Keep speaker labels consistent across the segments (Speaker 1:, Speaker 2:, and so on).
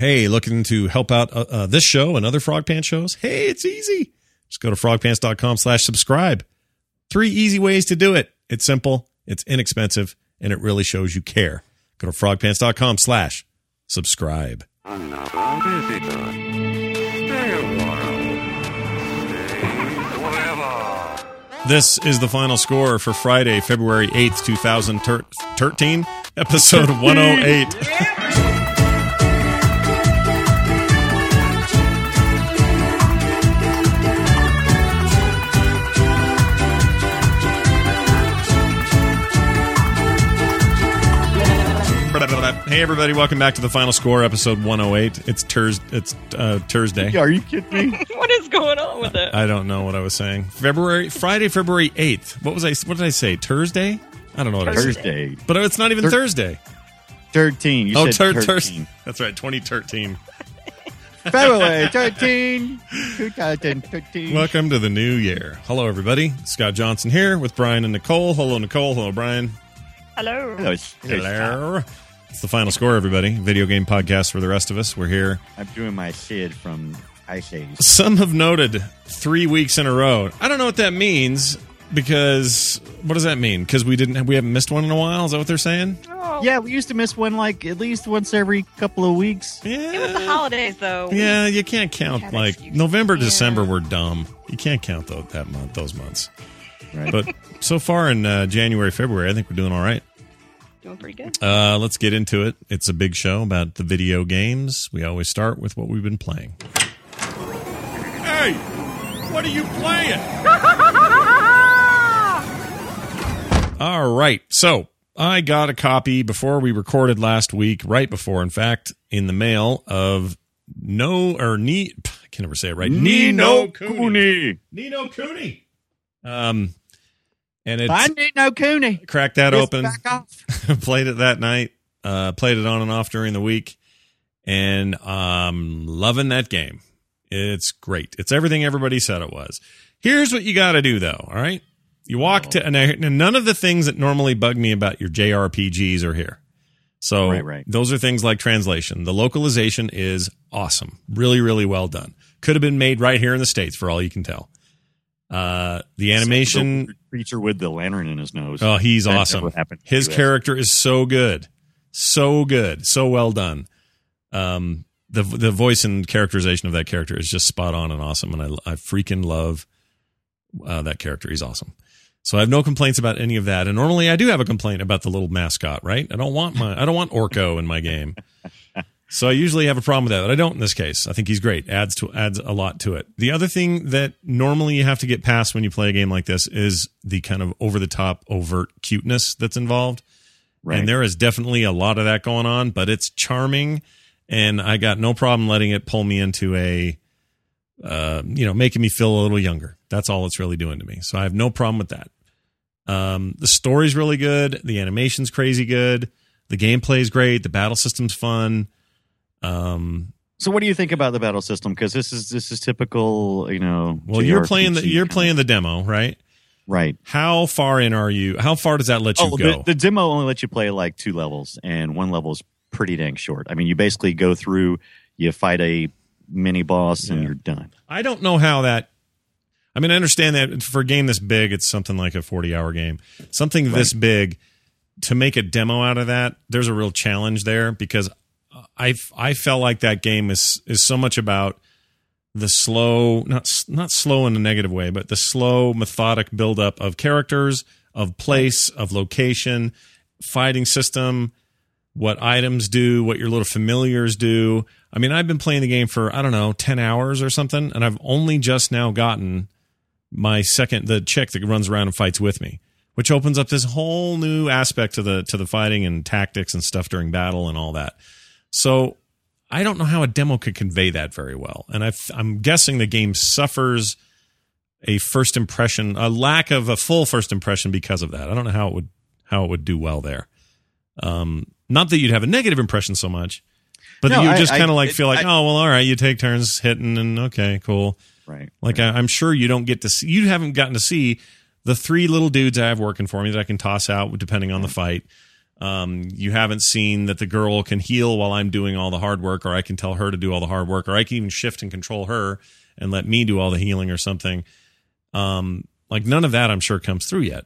Speaker 1: Hey, looking to help out uh, uh, this show and other Frog Pants shows? Hey, it's easy. Just go to frogpants.com slash subscribe. Three easy ways to do it. It's simple, it's inexpensive, and it really shows you care. Go to frogpants.com slash subscribe.
Speaker 2: Another visitor. Stay a while. Stay forever.
Speaker 1: This is the final score for Friday, February 8th, 2013, episode 108. Hey everybody, welcome back to the final score, episode 108. It's Turs it's uh, Thursday.
Speaker 3: Are you kidding me?
Speaker 4: what is going on with it?
Speaker 1: I don't know what I was saying. February Friday, February 8th. What was I what did I say? Thursday? I don't know what I said.
Speaker 3: Thursday.
Speaker 1: But it's not even
Speaker 3: Thur-
Speaker 1: Thursday.
Speaker 3: 13. You
Speaker 1: oh,
Speaker 3: said
Speaker 1: tur- tur-
Speaker 3: 13.
Speaker 1: That's right, 2013.
Speaker 3: February 13, 2013.
Speaker 1: Welcome to the new year. Hello everybody. Scott Johnson here with Brian and Nicole. Hello Nicole. Hello Brian.
Speaker 4: Hello.
Speaker 3: Hello, it's- it's-
Speaker 1: Hello. It's the final score, everybody. Video game podcast for the rest of us. We're here.
Speaker 3: I'm doing my Sid from Ice Age.
Speaker 1: Some have noted three weeks in a row. I don't know what that means because what does that mean? Because we didn't we haven't missed one in a while. Is that what they're saying?
Speaker 4: Oh,
Speaker 3: Yeah, we used to miss one like at least once every couple of weeks.
Speaker 1: Yeah.
Speaker 4: It was the holidays, though.
Speaker 1: Yeah, you can't count like
Speaker 4: excuses.
Speaker 1: November,
Speaker 4: Yeah.
Speaker 1: December were dumb. You can't count those, that month, those months.
Speaker 3: Right.
Speaker 1: But so far in uh, January, February, I think we're doing all right.
Speaker 4: Doing pretty good.
Speaker 1: Uh, let's get into it. It's a big show about the video games. We always start with what we've been playing. Hey, what are you playing? All right. So I got a copy before we recorded last week, right before, in fact, in the mail of no or ni. I can never say it right. Ni no Kuni. Nino Cooney. Um, and it's I
Speaker 3: need no Cooney.
Speaker 1: cracked that
Speaker 3: Just
Speaker 1: open played it that night. Uh, played it on and off during the week, and um, loving that game. It's great. It's everything everybody said it was. Here's what you got to do, though. All right, you walk to and, I, and none of the things that normally bug me about your JRPGs are here. So
Speaker 3: Right, right.
Speaker 1: those are things like translation. The localization is awesome, really, really well done. Could have been made right here in the states, for all you can tell. Uh, the animation.
Speaker 3: The creature with the lantern in his nose.
Speaker 1: Oh, he's
Speaker 3: That
Speaker 1: awesome. His character is so good, so good, so well done. Um, the the voice and characterization of that character is just spot on and awesome, and I I freaking love uh, that character. He's awesome. So I have no complaints about any of that. And normally I do have a complaint about the little mascot, right? I don't want my I don't want Orko in my game. So I usually have a problem with that, but I don't in this case. I think he's great. Adds to adds a lot to it. The other thing that normally you have to get past when you play a game like this is the kind of over the top, overt cuteness that's involved.
Speaker 3: Right.
Speaker 1: And there is definitely a lot of that going on, but it's charming, and I got no problem letting it pull me into a, uh, you know, making me feel a little younger. That's all it's really doing to me. So I have no problem with that. Um, the story's really good. The animation's crazy good. The gameplay's great. The battle system's fun. Um,
Speaker 3: So, what do you think about the battle system? Because this is this is typical, you know.
Speaker 1: well, you're playing the you're playing the demo, right?
Speaker 3: right.
Speaker 1: How far in are you? How far does that let you
Speaker 3: Oh,
Speaker 1: go?
Speaker 3: the, the demo only lets you play like two levels, and one level is pretty dang short. I mean, you basically go through, you fight a mini boss, and
Speaker 1: Yeah.
Speaker 3: you're done.
Speaker 1: I don't know how that. I mean, I understand that for a game this big, it's something like a 40 hour game. Something this big, to make a demo out of that, there's a real challenge there because I I felt like that game is is so much about the slow, not not slow in a negative way, but the slow, methodic buildup of characters, of place, of location, fighting system, what items do, what your little familiars do. I mean, I've been playing the game for I don't know ten hours or something, and I've only just now gotten my second the chick that runs around and fights with me, which opens up this whole new aspect to the to the fighting and tactics and stuff during battle and all that. So I don't know how a demo could convey that very well, and I I'm guessing the game suffers a first impression, a lack of a full first impression because of that. I don't know how it would how it would do well there. Um, not that you'd have a negative impression so much, but that
Speaker 3: No,
Speaker 1: you just kind of like
Speaker 3: it-
Speaker 1: feel like,
Speaker 3: I-
Speaker 1: oh well, all right, you take turns hitting, and okay, cool.
Speaker 3: Right.
Speaker 1: Like I, I'm sure you don't get to see, you haven't gotten to see the three little dudes I have working for me that I can toss out depending on the fight. Um, you haven't seen that the girl can heal while I'm doing all the hard work, or I can tell her to do all the hard work, or I can even shift and control her and let me do all the healing or something. Um, like none of that, I'm sure, comes through yet.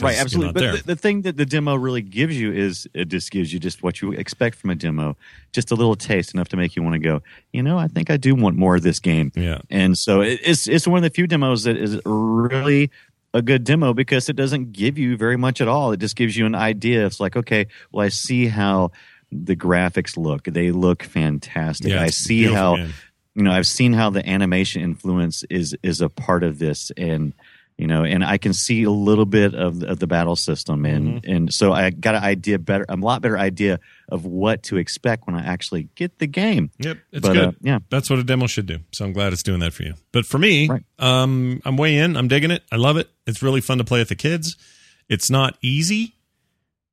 Speaker 3: Right, absolutely. But the, the thing that the demo really gives you is it just gives you just what you expect from a demo, just a little taste enough to make you want to go. You know, I think I do want more of this game.
Speaker 1: yeah,
Speaker 3: And so it, it's it's one of the few demos that is really a good demo because it doesn't give you very much at all. It just gives you an idea. It's like, okay, well, I see how the graphics look. They look fantastic.
Speaker 1: yeah.
Speaker 3: I see how
Speaker 1: game.
Speaker 3: you know i've seen how the animation influence is is a part of this and you know and i can see a little bit of, the- of the battle system and
Speaker 1: Mm-hmm.
Speaker 3: and so i got an idea better a lot better idea of what to expect when i actually get the game
Speaker 1: Yep, it's
Speaker 3: but
Speaker 1: good.
Speaker 3: uh, yeah
Speaker 1: That's what a demo should do. So I'm glad it's doing that for you. But for me,
Speaker 3: Right.
Speaker 1: um, I'm way in. I'm digging it. I love it. It's really fun to play with the kids. It's not easy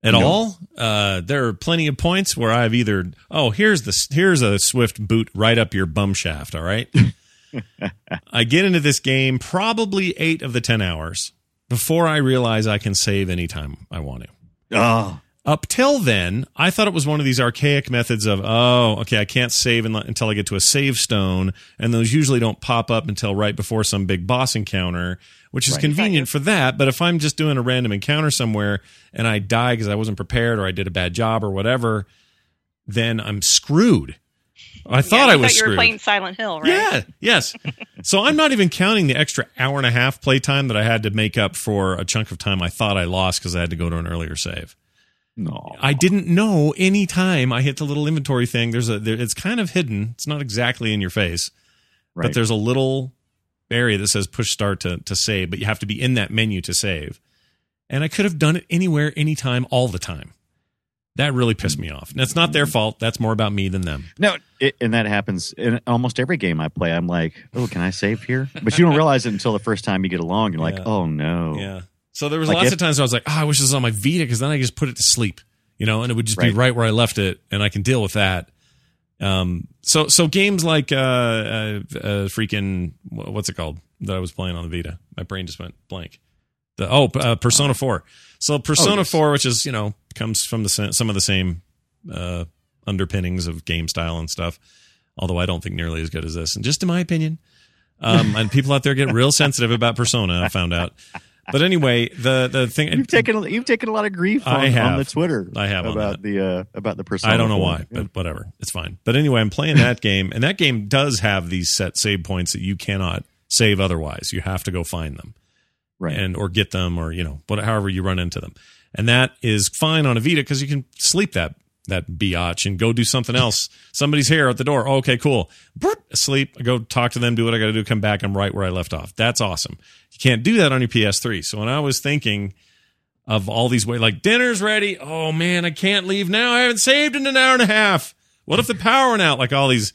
Speaker 1: at
Speaker 3: No.
Speaker 1: all. Uh, there are plenty of points where I've either oh here's the here's a swift boot right up your bum shaft. All right. I get into this game probably eight of the ten hours before I realize I can save anytime I want to.
Speaker 3: oh
Speaker 1: Up till then, I thought it was one of these archaic methods of, oh, okay, I can't save until I get to a save stone, and those usually don't pop up until right before some big boss encounter, which is
Speaker 3: Right.
Speaker 1: convenient for that. But if I'm just doing a random encounter somewhere and I die because I wasn't prepared or I did a bad job or whatever, then I'm screwed. I thought
Speaker 4: Yeah,
Speaker 1: I was
Speaker 4: thought you were
Speaker 1: screwed.
Speaker 4: playing Silent Hill, right?
Speaker 1: Yeah, yes. so I'm not even counting the extra hour and a half playtime that I had to make up for a chunk of time I thought I lost because I had to go to an earlier save.
Speaker 3: No
Speaker 1: I didn't know any time I hit the little inventory thing. There's a there, it's kind of hidden. It's not exactly in your face,
Speaker 3: right
Speaker 1: but there's a little area that says push start to to save, but you have to be in that menu to save. And I could have done it anywhere, anytime, all the time. That really pissed me off. And it's not their fault. That's more about me than them.
Speaker 3: no it, and that happens in almost every game i play i'm like oh can i save here but you don't realize it until the first time you get along you're like
Speaker 1: Yeah.
Speaker 3: oh no
Speaker 1: Yeah. So there was
Speaker 3: Like
Speaker 1: lots
Speaker 3: if-
Speaker 1: of times where I was like, oh, I wish this was on my Vita because then I just put it to sleep, you know, and it would just be
Speaker 3: Right.
Speaker 1: right where I left it, and I can deal with that. Um, so so games like uh, uh, uh freaking what's it called that I was playing on the Vita? My brain just went blank. The oh uh, Persona Four. So Persona
Speaker 3: Oh, yes.
Speaker 1: Four, which is you know comes from the some of the same uh, underpinnings of game style and stuff. Although I don't think nearly as good as this, and just in my opinion. Um, and people out there get real sensitive about Persona. I found out. But anyway, the the thing
Speaker 3: You've taken you've taken a lot of grief on,
Speaker 1: have.
Speaker 3: on the Twitter.
Speaker 1: I have
Speaker 3: about the uh, about the persona.
Speaker 1: I don't know why, but whatever. It's fine. But anyway, I'm playing that game, and that game does have these set save points that you cannot save otherwise. You have to go find them
Speaker 3: right.
Speaker 1: and or get them or you know, what however you run into them. And that is fine on a Vita because you can sleep that that biatch and go do something else. Somebody's here at the door. Oh, okay, cool. Brrrt, Asleep. I go talk to them, do what I got to do, come back. I'm right where I left off. That's awesome. You can't do that on your PS3. So when I was thinking of all these ways, like dinner's ready. Oh man, I can't leave now. I haven't saved in an hour and a half. What if the power went out? Like all these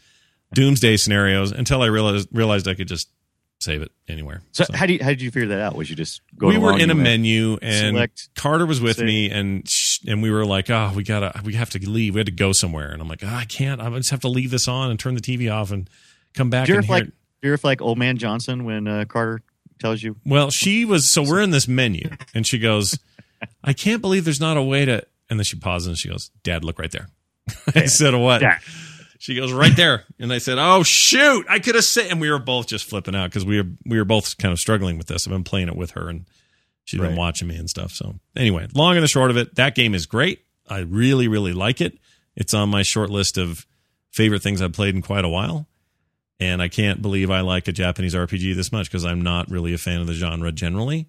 Speaker 1: doomsday scenarios until I realized realized I could just save it anywhere.
Speaker 3: So, how do you how did you figure that out? Was you just going
Speaker 1: we were in a
Speaker 3: went,
Speaker 1: menu and
Speaker 3: select,
Speaker 1: Carter was with
Speaker 3: save.
Speaker 1: me and and we were like, oh, we gotta we have to leave. We had to go somewhere, and I'm like, oh, I can't. I just have to leave this on and turn the TV off and come back.
Speaker 3: Do you
Speaker 1: and
Speaker 3: ever
Speaker 1: hear
Speaker 3: like do you ever like old man Johnson when uh, Carter tells you?
Speaker 1: Well, she was so we're in this menu, and she goes, I can't believe there's not a way to. And then she pauses and she goes, Dad, look right there. I said, what?
Speaker 3: Dad.
Speaker 1: She goes right there, and I said, "Oh shoot, I could have said." And we were both just flipping out because we were we were both kind of struggling with this. I've been playing it with her, and she's been watching me and stuff. So anyway, long and the short of it, that game is great. I really really like it. It's on my short list of favorite things I've played in quite a while, and I can't believe I like a Japanese RPG this much because I'm not really a fan of the genre generally.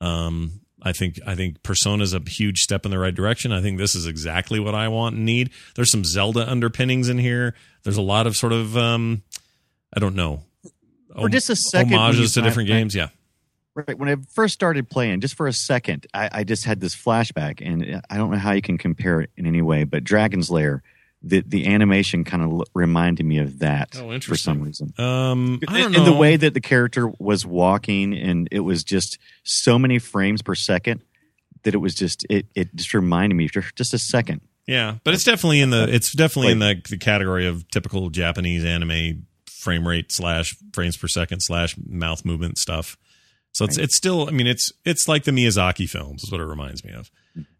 Speaker 1: Um, I think I think Persona is a huge step in the right direction. I think this is exactly what I want and need. There's some Zelda underpinnings in here. There's a lot of sort of um, I don't know,
Speaker 3: For just a second, when
Speaker 1: homages to different
Speaker 3: I- I-
Speaker 1: games. Yeah,
Speaker 3: Right when I first started playing, just for a second, I, I just had this flashback, and I don't know how you can compare it in any way. But Dragon's Lair, the the animation kind of reminded me of that
Speaker 1: Oh,
Speaker 3: for some reason.
Speaker 1: um, I don't
Speaker 3: in,
Speaker 1: know
Speaker 3: in the way that the character was walking, and it was just so many frames per second that it was just it it just reminded me for just a second.
Speaker 1: Yeah, but it's definitely in the it's definitely in the, the category of typical Japanese anime frame rate slash frames per second slash mouth movement stuff. So it's it's still I mean it's it's like the Miyazaki films is what it reminds me of.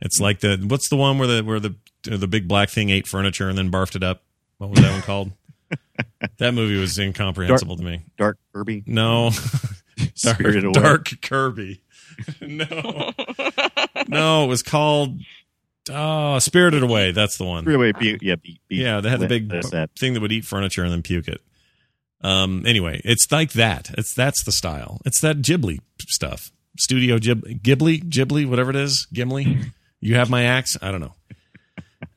Speaker 1: It's hmm. like the what's the one where the where the the big black thing ate furniture and then barfed it up. What was that one called? that movie was incomprehensible to me.
Speaker 3: Dark Kirby.
Speaker 1: No, dark,
Speaker 3: Away.
Speaker 1: dark Kirby. no, no, it was called oh, Spirited Away. That's the one.
Speaker 3: Spirited Away. Be, yeah, be, be,
Speaker 1: Yeah, they had the big
Speaker 3: that.
Speaker 1: thing that would eat furniture and then puke it. Um. Anyway, it's like that. It's that's the style. It's that Ghibli stuff. Studio Ghib- Ghibli, Ghibli, whatever it is, Gimli. You have my axe. I don't know.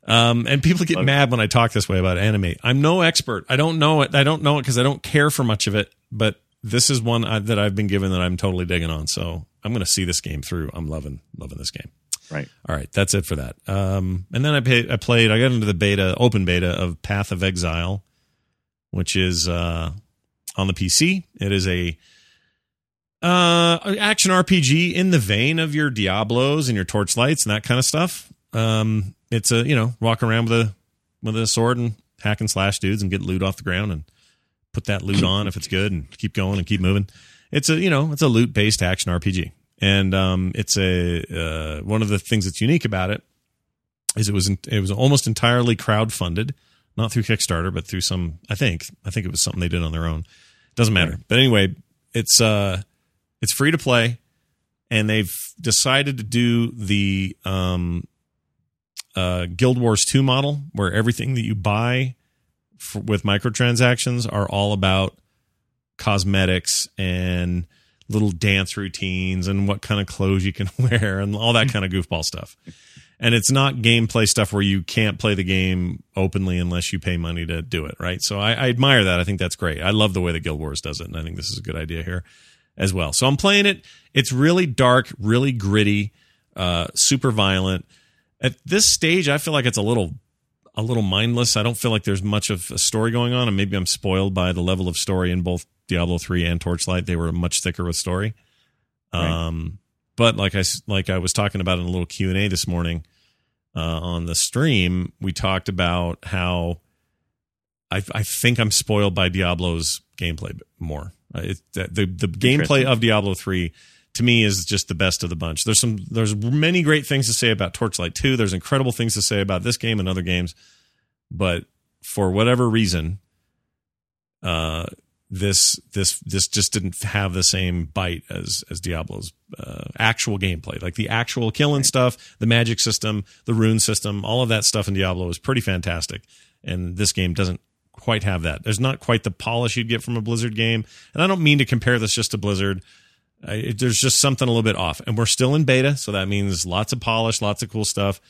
Speaker 1: Um, and people get mad when I talk this way about anime. I'm no expert. I don't know it. I don't know it because I don't care for much of it. But this is one I, that I've been given that I'm totally digging on. So I'm going to see this game through. I'm loving loving this game.
Speaker 3: Right.
Speaker 1: All right, that's it for that. Um, and then I, pay, I played. I got into the beta, open beta of Path of Exile, which is uh, on the PC. It is a uh, action RPG in the vein of your Diablos and your Torchlights and that kind of stuff. Um, it's a you know walk around with a with a sword and hack and slash dudes and get loot off the ground and put that loot on if it's good and keep going and keep moving. It's a you know it's a loot based action RPG and um, it's a uh, one of the things that's unique about it is it was it was almost entirely crowd funded, not through Kickstarter but through some I think I think it was something they did on their own. Doesn't matter. But anyway, it's uh it's free to play and they've decided to do the um uh Guild Wars 2 model where everything that you buy for, with microtransactions are all about cosmetics and little dance routines and what kind of clothes you can wear and all that kind of goofball stuff. And it's not gameplay stuff where you can't play the game openly unless you pay money to do it, right? So I, I admire that. I think that's great. I love the way that Guild Wars does it, and I think this is a good idea here as well. So I'm playing it. It's really dark, really gritty, uh, super violent. At this stage, I feel like it's a little a little mindless. I don't feel like there's much of a story going on, and maybe I'm spoiled by the level of story in both Diablo three and Torchlight. They were much thicker with story.
Speaker 3: Right.
Speaker 1: Um, but like I like I was talking about in a little Q and A this morning uh, on the stream, we talked about how I, I think I'm spoiled by Diablo's gameplay more. Uh, It, the the, the gameplay of Diablo three to me is just the best of the bunch. There's some there's many great things to say about Torchlight 2. There's incredible things to say about this game and other games. But for whatever reason, uh this this this just didn't have the same bite as as Diablo's uh, actual gameplay. Like the actual killing stuff, the magic system, the rune system, all of that stuff in Diablo is pretty fantastic. And this game doesn't quite have that. There's not quite the polish you'd get from a Blizzard game. And I don't mean to compare this just to Blizzard. I, it- there's just something a little bit off. And we're still in beta, so that means lots of polish, lots of cool stuff.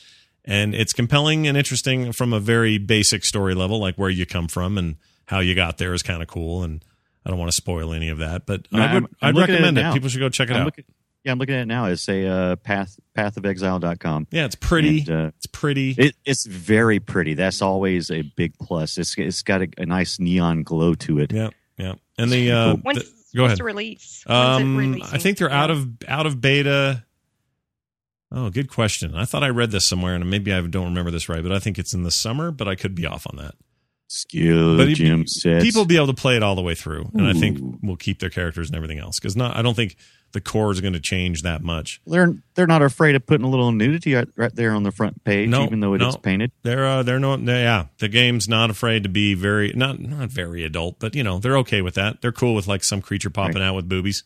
Speaker 1: And it's compelling and interesting from a very basic story level, like where you come from and how you got there is kind of cool. And I don't want to spoil any of that, but
Speaker 3: No,
Speaker 1: I would,
Speaker 3: I'm- I'm
Speaker 1: I'd recommend
Speaker 3: it
Speaker 1: it. People should go check it
Speaker 3: I'm
Speaker 1: out.
Speaker 3: looking, yeah, I'm looking at it now. It's a uh, path pathofexile.com.
Speaker 1: yeah, it's pretty.
Speaker 3: And, uh,
Speaker 1: it's pretty.
Speaker 3: It, it's very pretty. That's always a big plus. It's it's got a, a nice neon glow to it.
Speaker 1: yeah, yeah. And the, uh,
Speaker 4: When's,
Speaker 1: the- go
Speaker 4: when's
Speaker 1: ahead.
Speaker 4: the release? When's
Speaker 1: Um,
Speaker 4: releasing?
Speaker 1: I think they're out of out of beta. Oh, good question. I thought I read this somewhere, and maybe I don't remember this right, but I think it's in the summer, but I could be off on that.
Speaker 3: Skill
Speaker 1: But
Speaker 3: Jim says
Speaker 1: People will be able to play it all the way through, and I think we'll keep their characters and everything else because not. I don't think the core is going to change that much.
Speaker 3: they're they're not afraid of putting a little nudity right, right there on the front page,
Speaker 1: No,
Speaker 3: even though it
Speaker 1: no.
Speaker 3: is painted.
Speaker 1: They're uh, they're no yeah. The game's not afraid to be very not not very adult, but you know they're okay with that. They're cool with like some creature popping out with boobies.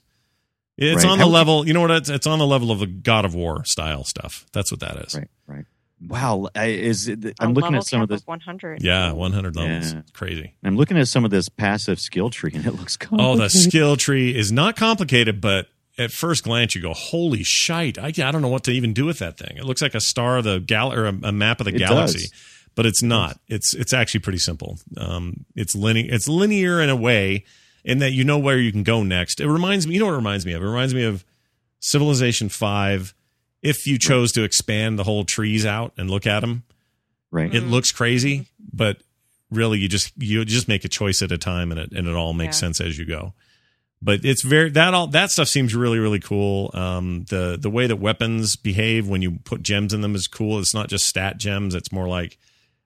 Speaker 1: It's
Speaker 3: Right.
Speaker 1: on the
Speaker 3: How-
Speaker 1: level. You know what? It's, it's on the level of the God of War style stuff. That's what that is.
Speaker 3: Right, right. Wow, I, is it,
Speaker 4: A
Speaker 3: I'm looking at some of
Speaker 4: cap
Speaker 3: this.
Speaker 4: 100.
Speaker 1: Yeah, 100 levels.
Speaker 3: Yeah.
Speaker 1: Crazy.
Speaker 3: I'm looking at some of this passive skill tree, and it looks
Speaker 1: Oh, the skill tree is not complicated, but at first glance you go, "Holy shite! I, I don't know what to even do with that thing." It looks like a star of the gal or a, a map of the
Speaker 3: It
Speaker 1: galaxy,
Speaker 3: does.
Speaker 1: but it's not. It's it's actually pretty simple. Um, it's linear. It's linear in a way in that you know where you can go next. It reminds me. You know what it reminds me of? It reminds me of Civilization Five. If you chose to expand the whole trees out and look at them,
Speaker 3: right.
Speaker 1: it looks crazy, but really you just you just make a choice at a time and it and it all makes
Speaker 4: Yeah.
Speaker 1: sense as you go. But it's very that all that stuff seems really really cool. Um, the the way that weapons behave when you put gems in them is cool. It's not just stat gems. It's more like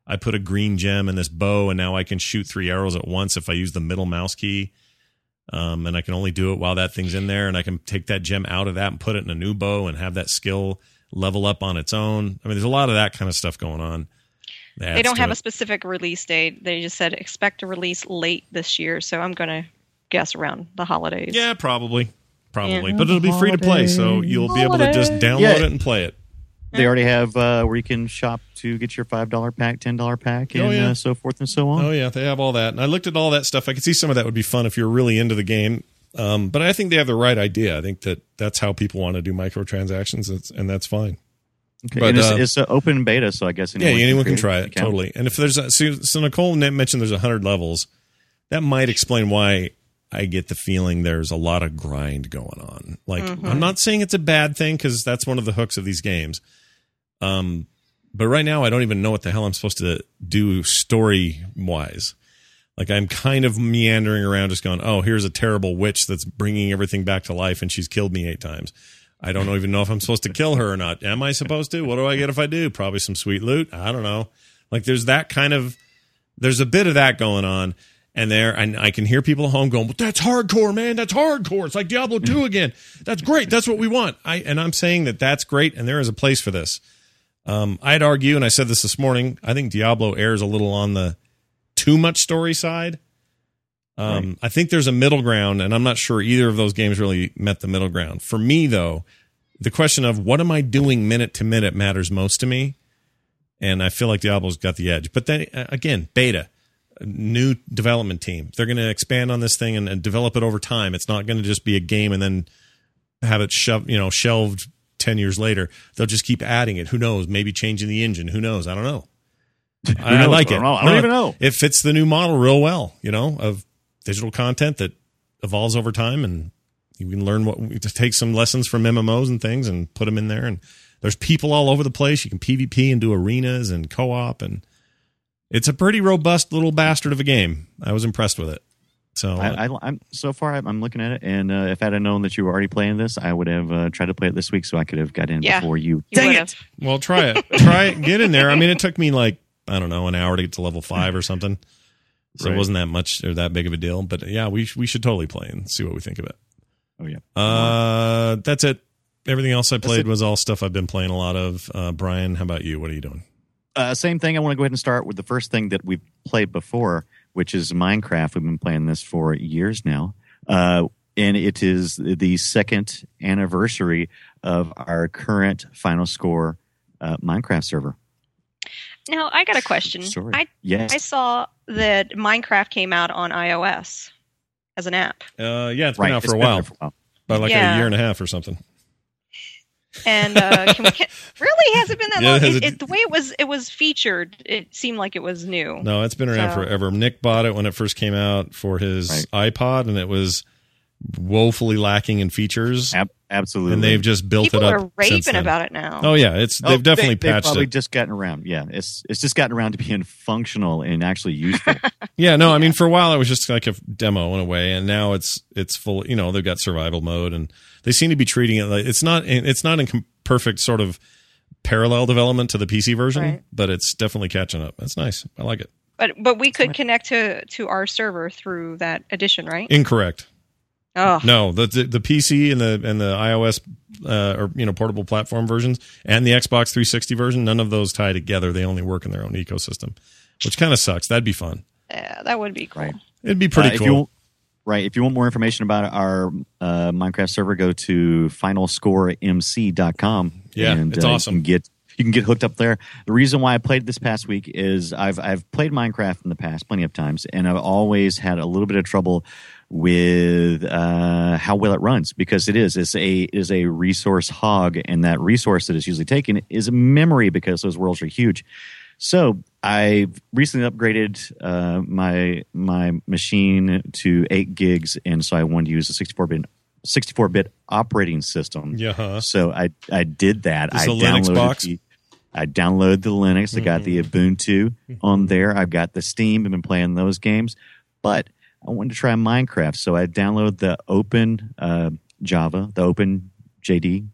Speaker 1: I put a green gem in this bow and now I can shoot three arrows at once if I use the middle mouse key. Um, and I can only do it while that thing's in there, and I can take that gem out of that and put it in a new bow and have that skill level up on its own. I mean, there's a lot of that kind of stuff going on.
Speaker 4: They don't have
Speaker 1: it.
Speaker 4: a specific release date. They just said expect a release late this year. So I'm going to guess around the holidays.
Speaker 1: Yeah, probably. Probably.
Speaker 4: Yeah.
Speaker 1: But it'll be free to play, so you'll be able to just download
Speaker 3: Yeah.
Speaker 1: it and play it.
Speaker 3: They already have uh, where you can shop to get your five dollar pack, ten dollar pack, and
Speaker 1: Oh, yeah.
Speaker 3: uh, so forth and so on.
Speaker 1: Oh yeah, they have all that. And I looked at all that stuff. I could see some of that would be fun if you're really into the game. Um, but I think they have the right idea. I think that that's how people want to do microtransactions, and that's fine.
Speaker 3: Okay.
Speaker 1: But,
Speaker 3: and it's,
Speaker 1: uh,
Speaker 3: it's an open beta, so I guess
Speaker 1: yeah, anyone can
Speaker 3: create
Speaker 1: try it
Speaker 3: account.
Speaker 1: totally. And if there's a, so, so Nicole mentioned there's hundred levels, that might explain why I get the feeling there's a lot of grind going on. Like I'm not saying it's a bad thing because that's one of the hooks of these games. Um, but right now I don't even know what the hell I'm supposed to do story wise. Like I'm kind of meandering around, just going, "Oh, here's a terrible witch that's bringing everything back to life, and she's killed me eight times." I don't even know if I'm supposed to kill her or not. Am I supposed to? What do I get if I do? Probably some sweet loot. I don't know. Like there's that kind of there's a bit of that going on. And there, and I can hear people at home going, "But that's hardcore, man. That's hardcore. It's like Diablo two again. That's great. That's what we want." I and I'm saying that that's great, and there is a place for this. Um, I'd argue, and I said this this morning. I think Diablo airs a little on the too much story side. Um, I think there's a middle ground, and I'm not sure either of those games really met the middle ground. For me, though, the question of what am I doing minute to minute matters most to me, and I feel like Diablo's got the edge. But then uh, again, beta, new development team. They're going to expand on this thing and, and develop it over time. It's not going to just be a game and then have it shoved, you know, shelved ten years later. They'll just keep adding it. Who knows? Maybe changing the engine. Who knows? I don't know. I, I
Speaker 3: knows?
Speaker 1: like
Speaker 3: I
Speaker 1: it.
Speaker 3: don't. I don't even know.
Speaker 1: It fits the new model real well. You know, of digital content that evolves over time, and you can learn what to take some lessons from MMOs and things and put them in there. And there's people all over the place. You can PvP and do arenas and co-op, and it's a pretty robust little bastard of a game. I was impressed with it. So
Speaker 3: I, I, I'm so far. I'm, I'm looking at it, and uh, if I'd have known that you were already playing this, I would have uh, tried to play it this week, so I could have got in
Speaker 4: Yeah.
Speaker 3: before you.
Speaker 4: You
Speaker 3: Dang it!
Speaker 1: Well, try it. Try it. Get in there. I mean, it took me like I don't know an hour to get to level five or something, so it wasn't that much or that big of a deal. But yeah, we we should totally play and see what we think of it.
Speaker 3: Oh yeah.
Speaker 1: Uh, that's it. Everything else I played was all stuff I've been playing a lot of. Uh, Brian, how about you? What are you doing?
Speaker 3: Uh, same thing. I want to go ahead and start with the first thing that we've played before, which is Minecraft. We've been playing this for years now. Uh, and it is the second anniversary of our current final score uh, Minecraft server.
Speaker 4: Now I got a question.
Speaker 3: Sorry.
Speaker 4: I
Speaker 3: Yes.
Speaker 4: I saw that Minecraft came out on iOS as an app,
Speaker 1: Uh, yeah, it's
Speaker 3: right.
Speaker 1: been out
Speaker 3: it's
Speaker 1: for a
Speaker 3: been
Speaker 1: while,
Speaker 3: there for a while.
Speaker 1: about like a year and a half or something.
Speaker 4: And uh, can we, can, really has it been that
Speaker 1: Yeah,
Speaker 4: long?
Speaker 1: it
Speaker 4: It, the way it was it was featured, it seemed like it was new.
Speaker 1: No, it's been around
Speaker 4: So-
Speaker 1: forever. Nick bought it when it first came out for his iPod, and it was woefully lacking in features.
Speaker 3: Ab- absolutely.
Speaker 1: And they've just built
Speaker 4: People
Speaker 1: it up.
Speaker 4: are raving
Speaker 1: since then.
Speaker 4: about it now.
Speaker 1: Oh yeah, it's
Speaker 3: Oh,
Speaker 1: they've definitely
Speaker 3: they, have
Speaker 1: patched
Speaker 3: probably
Speaker 1: it.
Speaker 3: just gotten around. Yeah, it's it's just gotten around to being functional and actually useful.
Speaker 1: Yeah, no, I mean for a while it was just like a demo in a way, and now it's it's full. You know, they've got survival mode, and they seem to be treating it like it's not it's not in com- perfect sort of parallel development to the PC version,
Speaker 4: Right.
Speaker 1: but it's definitely catching up. That's nice. I like it.
Speaker 4: But but we could connect to to our server through that edition, right?
Speaker 1: Incorrect.
Speaker 4: Oh,
Speaker 1: No, the the, the PC and the and the iOS uh, or you know portable platform versions and the Xbox 360 version, none of those tie together. They only work in their own ecosystem, which kind of sucks. That'd be fun.
Speaker 4: yeah, that would be cool.
Speaker 3: Right.
Speaker 1: It'd be pretty
Speaker 3: Uh, if
Speaker 1: cool.
Speaker 3: you, right. If you want more information about our uh, Minecraft server, go to finalscoremc.com.
Speaker 1: Yeah,
Speaker 3: and,
Speaker 1: it's
Speaker 3: uh,
Speaker 1: awesome.
Speaker 3: You can get you can get hooked up there. The reason why I played this past week is I've I've played Minecraft in the past plenty of times, and I've always had a little bit of trouble with uh, how well it runs because it is it's a is a resource hog, and that resource that is usually taken is memory because those worlds are huge. So I recently upgraded uh, my my machine to eight gigs, and so I wanted to use a 64 bit 64 bit operating system.
Speaker 1: yeah?
Speaker 3: So I I did that.
Speaker 1: This
Speaker 3: I downloaded
Speaker 1: box?
Speaker 3: The, I downloaded the Linux. I got the
Speaker 1: Mm-hmm.
Speaker 3: Ubuntu on there. I've got the Steam. I've been playing those games, but I wanted to try Minecraft, so I downloaded the Open uh, Java, the Open JD,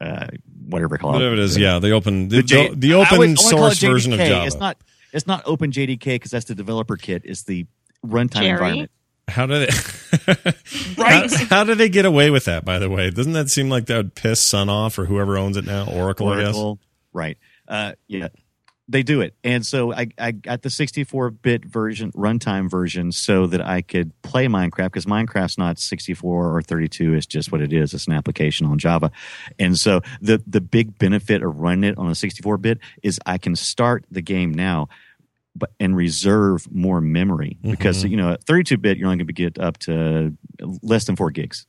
Speaker 3: uh, whatever you call it.
Speaker 1: Whatever it is, yeah. The open the,
Speaker 3: the, J-
Speaker 1: the, the open
Speaker 3: always- I wanna call
Speaker 1: source
Speaker 3: it
Speaker 1: version of Java.
Speaker 3: It's not. It's not Open JDK because that's the developer kit. It's the runtime
Speaker 4: Jerry?
Speaker 3: environment.
Speaker 1: How do they? Right. How, how do they get away with that? By the way, doesn't that seem like that would piss Sun off or whoever owns it now, Oracle? I guess.
Speaker 3: Right? Uh, yeah, they do it, and so I, I got the 64-bit version, runtime version, so that I could play Minecraft because Minecraft's not 64 or 32; it's just what it is. It's an application on Java, and so the the big benefit of running it on a 64-bit is I can start the game now. But and reserve more memory because mm-hmm. you know 32 bit you're only going to get up to less than four gigs.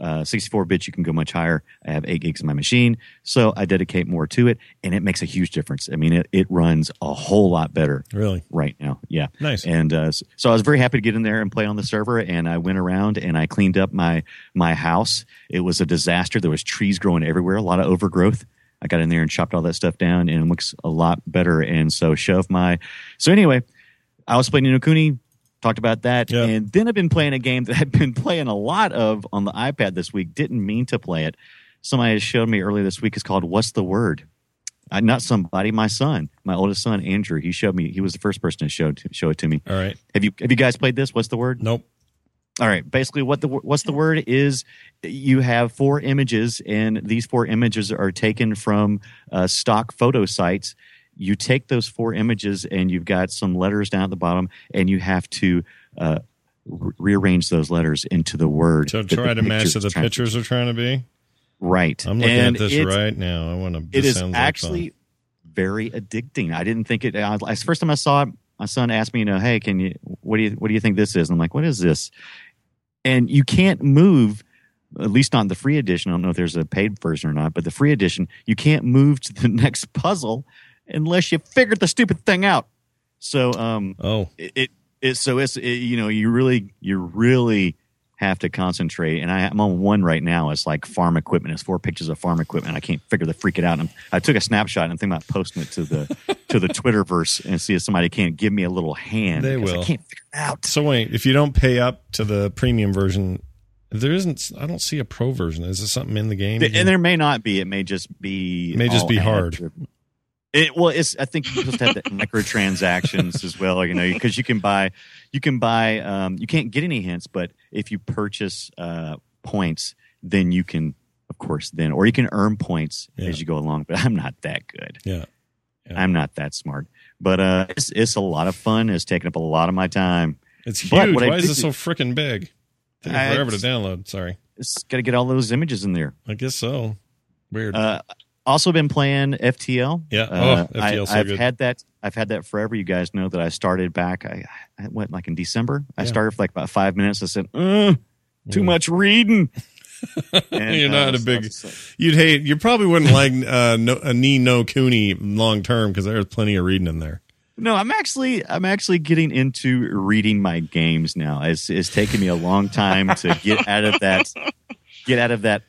Speaker 3: Uh, 64 bits, you can go much higher. I have eight gigs in my machine, so I dedicate more to it, and it makes a huge difference. I mean, it, it runs a whole lot better
Speaker 1: Really
Speaker 3: right now. Yeah,
Speaker 1: nice.
Speaker 3: and uh, so I was very happy to get in there and play on the server. And I went around and I cleaned up my my house. It was a disaster. There was trees growing everywhere, a lot of overgrowth. I got in there and chopped all that stuff down, and it looks a lot better. And so shove my. So anyway, I was playing Ni no Kuni. Talked about that,
Speaker 1: Yeah.
Speaker 3: and then I've been playing a game that I've been playing a lot of on the iPad this week. Didn't mean to play it. Somebody showed me earlier this week. It's called "What's the Word." Uh, not somebody, my son, my oldest son, Andrew. He showed me. He was the first person to show to show it to me.
Speaker 1: All right.
Speaker 3: Have you have you guys played this? What's the word?
Speaker 1: Nope.
Speaker 3: All right. Basically, what the what's the word is? You have four images, and these four images are taken from uh, stock photo sites. You take those four images, and you've got some letters down at the bottom, and you have to uh, re- rearrange those letters into the word.
Speaker 1: To
Speaker 3: that
Speaker 1: try to match to the
Speaker 3: to-
Speaker 1: pictures are trying to be.
Speaker 3: Right.
Speaker 1: I'm looking
Speaker 3: And
Speaker 1: at this right now. I want to.
Speaker 3: it is actually very addicting. I didn't think it. I, I- first time I saw it, my son asked me, you know, hey, can you? What do you? What do you think this is? And I'm like, what is this? And you can't move. At least on the free edition, I don't know if there's a paid version or not, but the free edition, you can't move to the next puzzle unless you figured the stupid thing out. So, um,
Speaker 1: Oh,
Speaker 3: it, it, it so it's it, you know you really you really have to concentrate and I, i'm on one right now it's like farm equipment it's four pictures of farm equipment i can't figure the freak it out and i took a snapshot and i'm thinking about posting it to the to the twitterverse and see if somebody can't give me a little hand
Speaker 1: They will.
Speaker 3: i can't figure it out
Speaker 1: so wait. If you don't pay up to the premium version, there isn't. I don't see a pro version. Is there something in the game?
Speaker 3: and there may not be it may just be It
Speaker 1: May just be hard.
Speaker 3: driven. It, well, it's. I think you're supposed to have the microtransactions as well. You know, because you can buy, you can buy. Um, you can't get any hints, but if you purchase uh, points, then you can, of course, then or you can earn points
Speaker 1: Yeah.
Speaker 3: as you go along. But I'm not that good.
Speaker 1: yeah. Yeah.
Speaker 3: I'm not that smart. But uh, it's it's a lot of fun. It's taking up a lot of my time.
Speaker 1: It's huge.
Speaker 3: I
Speaker 1: Why is it so freaking big? Taking forever to download. Sorry.
Speaker 3: It's got to get all those images in there.
Speaker 1: I guess so. Weird.
Speaker 3: Uh, also been playing FTL.
Speaker 1: Yeah.
Speaker 3: Uh,
Speaker 1: Oh, 's so
Speaker 3: I, have
Speaker 1: good.
Speaker 3: had that. I've had that forever. You guys know that I started back. I, I went like in December. I
Speaker 1: Yeah.
Speaker 3: started for like about five minutes. I said, uh, "Too
Speaker 1: Mm.
Speaker 3: much reading." And,
Speaker 1: You're not a big- You'd hate. You probably wouldn't like uh, no, a Ni no Kuni long term because there's plenty of reading in there.
Speaker 3: No, I'm actually I'm actually getting into reading my games now. It's it's taken me a long time to get out of that get out of that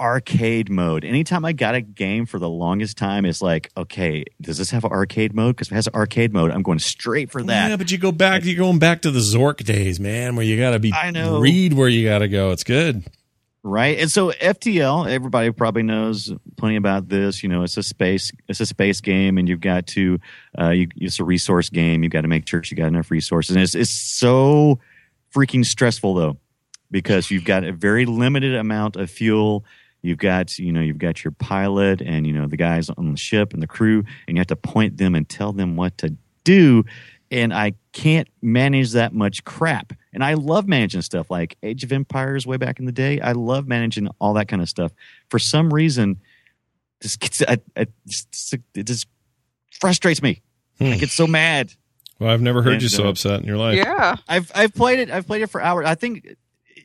Speaker 3: arcade mode. Anytime I got a game for the longest time, it's like, okay, does this have an arcade mode? Because if it has an arcade mode, I'm going straight for that.
Speaker 1: Yeah, but you go back. You're going back to the Zork days, man, where you got to be.
Speaker 3: I know.
Speaker 1: Read where you got to go. It's good.
Speaker 3: right and so ftl everybody probably knows plenty about this you know it's a space it's a space game and you've got to uh you, it's a resource game you've got to make sure you got enough resources and it's, it's so freaking stressful though because you've got a very limited amount of fuel you've got you know you've got your pilot and you know the guys on the ship and the crew and you have to point them and tell them what to do and I can't manage that much crap. And I love managing stuff like Age of Empires way back in the day. I love managing all that kind of stuff. For some reason, this gets I, I just, it just frustrates me. I
Speaker 1: Hmm.
Speaker 3: get so mad.
Speaker 1: Well, I've never heard
Speaker 3: And,
Speaker 1: you so
Speaker 3: uh,
Speaker 1: upset in your life.
Speaker 4: Yeah.
Speaker 3: I've I've played it. I've played it for hours. I think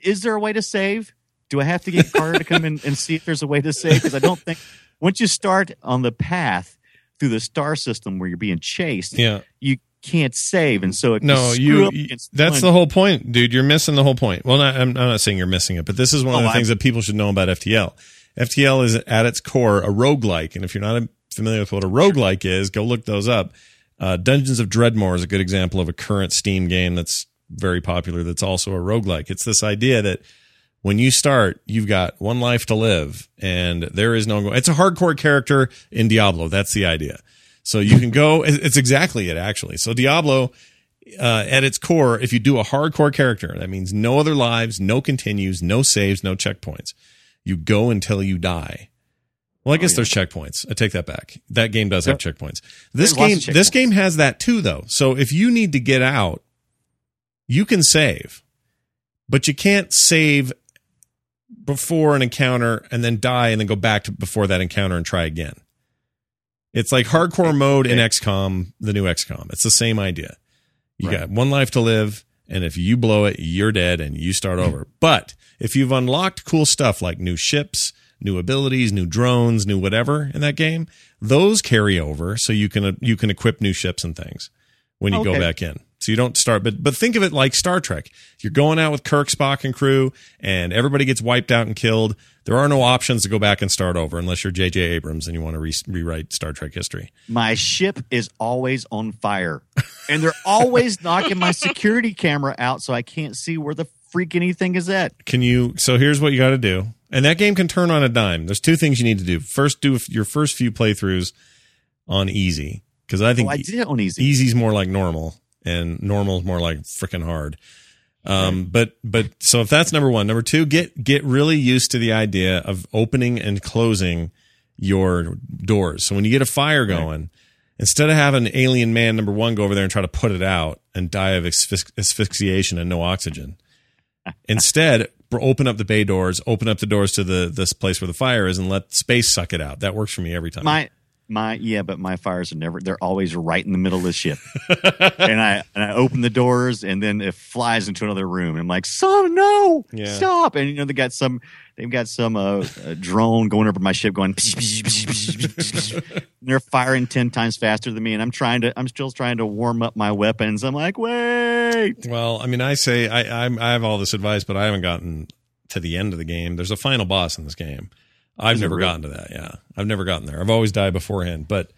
Speaker 3: is there a way to save? Do I have to get Carter to come in and see if there's a way to save? Because I don't think once you start on the path through the star system where you're being chased,
Speaker 1: Yeah.
Speaker 3: you can't save, and so
Speaker 1: No,
Speaker 3: you.
Speaker 1: you that's the whole point, dude. You're missing the whole point. Well, not, I'm, I'm not saying you're missing it, but this is one of
Speaker 3: Oh,
Speaker 1: the
Speaker 3: I'm-
Speaker 1: things that people should know about FTL. FTL is at its core a roguelike. And if you're not familiar with what a roguelike is, go look those up. Uh, Dungeons of Dredmor is a good example of a current Steam game that's very popular that's also a roguelike. It's this idea that when you start, you've got one life to live and there is no, it's a hardcore character in Diablo. That's the idea. So you can go, it's exactly it actually. So Diablo, uh, at its core, if you do a hardcore character, that means no other lives, no continues, no saves, no checkpoints. You go until you die. Well, I guess
Speaker 3: yeah.
Speaker 1: there's checkpoints. I take that back. That game does have checkpoints. This
Speaker 3: There's
Speaker 1: game,
Speaker 3: of
Speaker 1: this game has that too, though. So if you need to get out, you can save, but you can't save before an encounter and then die and then go back to before that encounter and try again. It's like hardcore mode in XCOM, the new XCOM. It's the same idea. You
Speaker 3: Right.
Speaker 1: got one life to live, and if you blow it, you're dead and you start mm-hmm. over. But if you've unlocked cool stuff like new ships, new abilities, new drones, new whatever in that game, those carry over so you can you can equip new ships and things when you go back in. So you don't start, but but think of it like Star Trek. You're going out with Kirk, Spock, and crew, and everybody gets wiped out and killed. There are no options to go back and start over unless you're J.J. Abrams and you want to re- rewrite Star Trek history.
Speaker 3: My ship is always on fire, and they're always knocking my security camera out, so I can't see where the freak anything is at.
Speaker 1: Can you? So here's what you got to do, and that game can turn on a dime. There's two things you need to do. First, do your first few playthroughs on easy because I think
Speaker 3: Oh, I did it on easy.
Speaker 1: easy's more like normal and normal's more like freaking hard. Um, but but so if that's number one, number two, get get really used to the idea of opening and closing your doors. So when you get a fire going, instead of having alien man number one go over there and try to put it out and die of asphyx- asphyxiation and no oxygen, instead open up the bay doors, open up the doors to the this place where the fire is, and let space suck it out. That works for me every time.
Speaker 3: My my yeah, but my fires are never. They're always right in the middle of the ship, and I and I open the doors, and then it flies into another room. I'm like, son, no,
Speaker 1: Yeah.
Speaker 3: stop! And you know they got some. They've got some uh, uh, drone going over my ship, going. they're firing ten times faster than me, and I'm trying to. I'm still trying to warm up my weapons. I'm like, wait.
Speaker 1: Well, I mean, I say I I'm, I have all this advice, but I haven't gotten to the end of the game. There's a final boss in this game. I've
Speaker 3: Is
Speaker 1: never
Speaker 3: really?
Speaker 1: gotten to that. Yeah, I've never gotten there. I've always died beforehand. But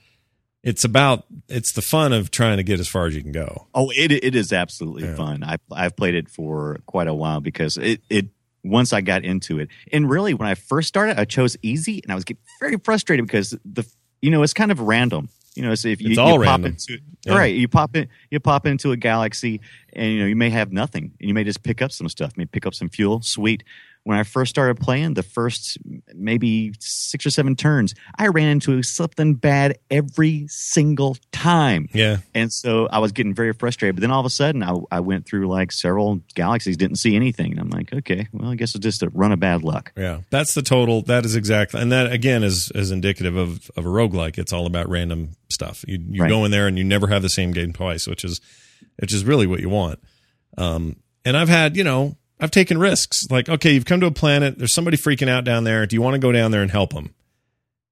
Speaker 1: it's about it's the fun of trying to get as far as you can go.
Speaker 3: Oh, it it is absolutely
Speaker 1: Yeah.
Speaker 3: fun. I I've played it for quite a while because it it once I got into it, and really when I first started, I chose easy, and I was getting very frustrated because the you know it's kind of random. You know, so if you,
Speaker 1: It's all
Speaker 3: you pop
Speaker 1: random.
Speaker 3: into
Speaker 1: Yeah.
Speaker 3: right, you pop in, you pop into a galaxy, and you know you may have nothing, and you may just pick up some stuff, may pick up some fuel, sweet. When I first started playing, the first maybe six or seven turns, I ran into something bad every single time.
Speaker 1: Yeah,
Speaker 3: And so I was getting very frustrated. But then all of a sudden, I, I went through like several galaxies, didn't see anything. And I'm like, okay, well, I guess it's just a run of bad luck.
Speaker 1: yeah. That's the total. That is exactly, and that again is is indicative of of a roguelike. It's all about random stuff. You you
Speaker 3: Right.
Speaker 1: go in there and you never have the same game twice, which is which is really what you want. Um, and I've had, you know, I've taken risks. Like, okay, you've come to a planet. There's somebody freaking out down there. Do you want to go down there and help them?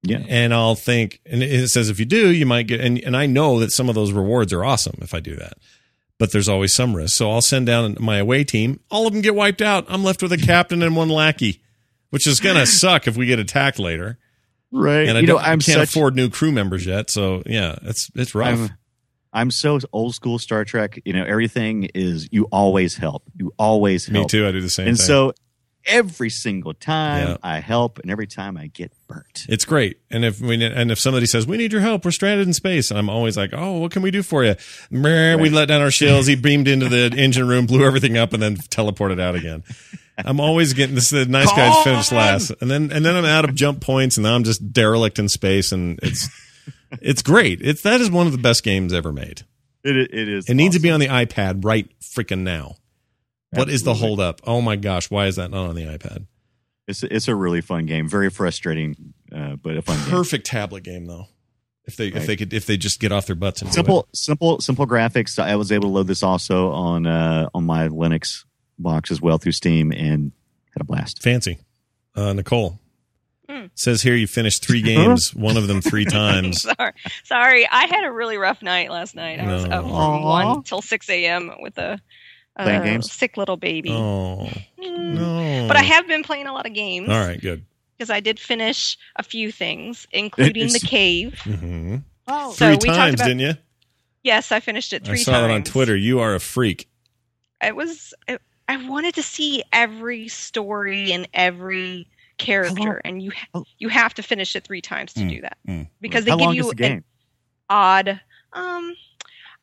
Speaker 3: Yeah.
Speaker 1: And I'll think, and it says if you do, you might get, and, and I know that some of those rewards are awesome if I do that. But there's always some risk. So I'll send down my away team. All of them get wiped out. I'm left with a captain and one lackey, which is going to suck if we get attacked later.
Speaker 3: Right.
Speaker 1: And I
Speaker 3: you know,
Speaker 1: don't,
Speaker 3: I'm
Speaker 1: can't
Speaker 3: such,
Speaker 1: afford new crew members yet. So yeah, it's it's rough.
Speaker 3: I'm, I'm so old school Star Trek. You know, everything is you always help. You always help.
Speaker 1: Me too. I do the same
Speaker 3: And
Speaker 1: thing.
Speaker 3: so every single time
Speaker 1: Yeah.
Speaker 3: I help, and every time I get burnt.
Speaker 1: It's great. And if we and if somebody says we need your help, we're stranded in space, and I'm always like, oh, what can we do for you? Meh, We let down our shields. He beamed into the engine room, blew everything up, and then teleported out again. I'm always getting this. The nice guys finish last, and then and then I'm out of jump points, and now I'm just derelict in space, and it's it's great. It's that is one of the best games ever made.
Speaker 3: It, it is.
Speaker 1: It needs to be on the iPad right freaking now. What is the
Speaker 3: Absolutely.
Speaker 1: holdup? Oh my gosh, why is that not on the iPad?
Speaker 3: It's it's a really fun game. Very frustrating, uh, but a fun game.
Speaker 1: Perfect tablet game though. If they if they could if they just get off their butts and
Speaker 3: simple simple simple graphics i was able to load this also on uh on my linux box as well through steam and had a blast
Speaker 1: Fancy. Uh, Nicole
Speaker 4: Hmm.
Speaker 1: says here you finished three games, one of them three times.
Speaker 4: sorry, sorry. I had a really rough night last night. I was
Speaker 1: No.
Speaker 4: up from
Speaker 3: Aw.
Speaker 4: one till six a.m. with a, a sick little baby.
Speaker 1: Oh
Speaker 4: Mm.
Speaker 1: no!
Speaker 4: But I have been playing a lot of games.
Speaker 1: All right, good.
Speaker 4: because I did finish a few things, including the
Speaker 3: It's-
Speaker 4: cave.
Speaker 1: hmm
Speaker 3: oh
Speaker 4: So
Speaker 1: Three
Speaker 4: we talked
Speaker 1: times,
Speaker 4: about-
Speaker 1: didn't you?
Speaker 4: Yes, I finished it three times.
Speaker 1: I saw
Speaker 4: times.
Speaker 1: that on Twitter. You are a freak.
Speaker 4: It was. It, I wanted to see every story and every character, and you ha- you have to finish it three times to
Speaker 1: Mm,
Speaker 4: do that
Speaker 1: mm.
Speaker 4: because they give you an odd. Um,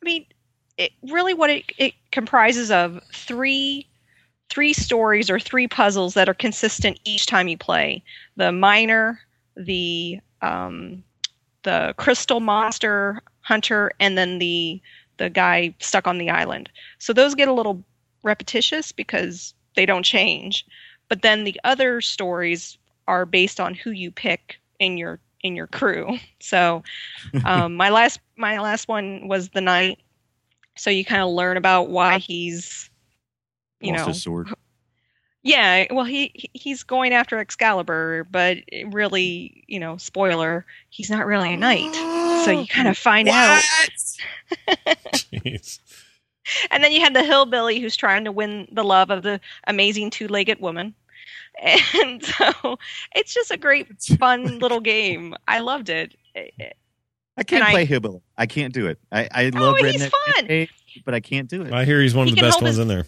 Speaker 4: I mean, it really what it, it comprises of three three stories or three puzzles that are consistent each time you play. The miner, the um, the crystal monster hunter, and then the the guy stuck on the island. So those get a little repetitious because they don't change. But then the other stories are based on who you pick in your in your crew. So um, my last my last one was the knight. So you kind of learn about why he's you
Speaker 3: Lost
Speaker 4: know
Speaker 3: his sword.
Speaker 4: yeah, well, he he- he's going after Excalibur, but really, you know, spoiler, he's not really a knight. So you kind of find out,
Speaker 1: Jeez.
Speaker 4: And then you had the hillbilly who's trying to win the love of the amazing two-legged woman, and so it's just a great, fun little game. I loved it.
Speaker 3: I can't
Speaker 4: and I-
Speaker 3: play hillbilly. I can't do it. I, I
Speaker 4: Oh,
Speaker 3: love
Speaker 4: he's
Speaker 3: redneck,
Speaker 4: fun.
Speaker 3: but I can't do it.
Speaker 1: I hear he's one of
Speaker 4: He
Speaker 1: the best ones
Speaker 4: his-
Speaker 1: in there.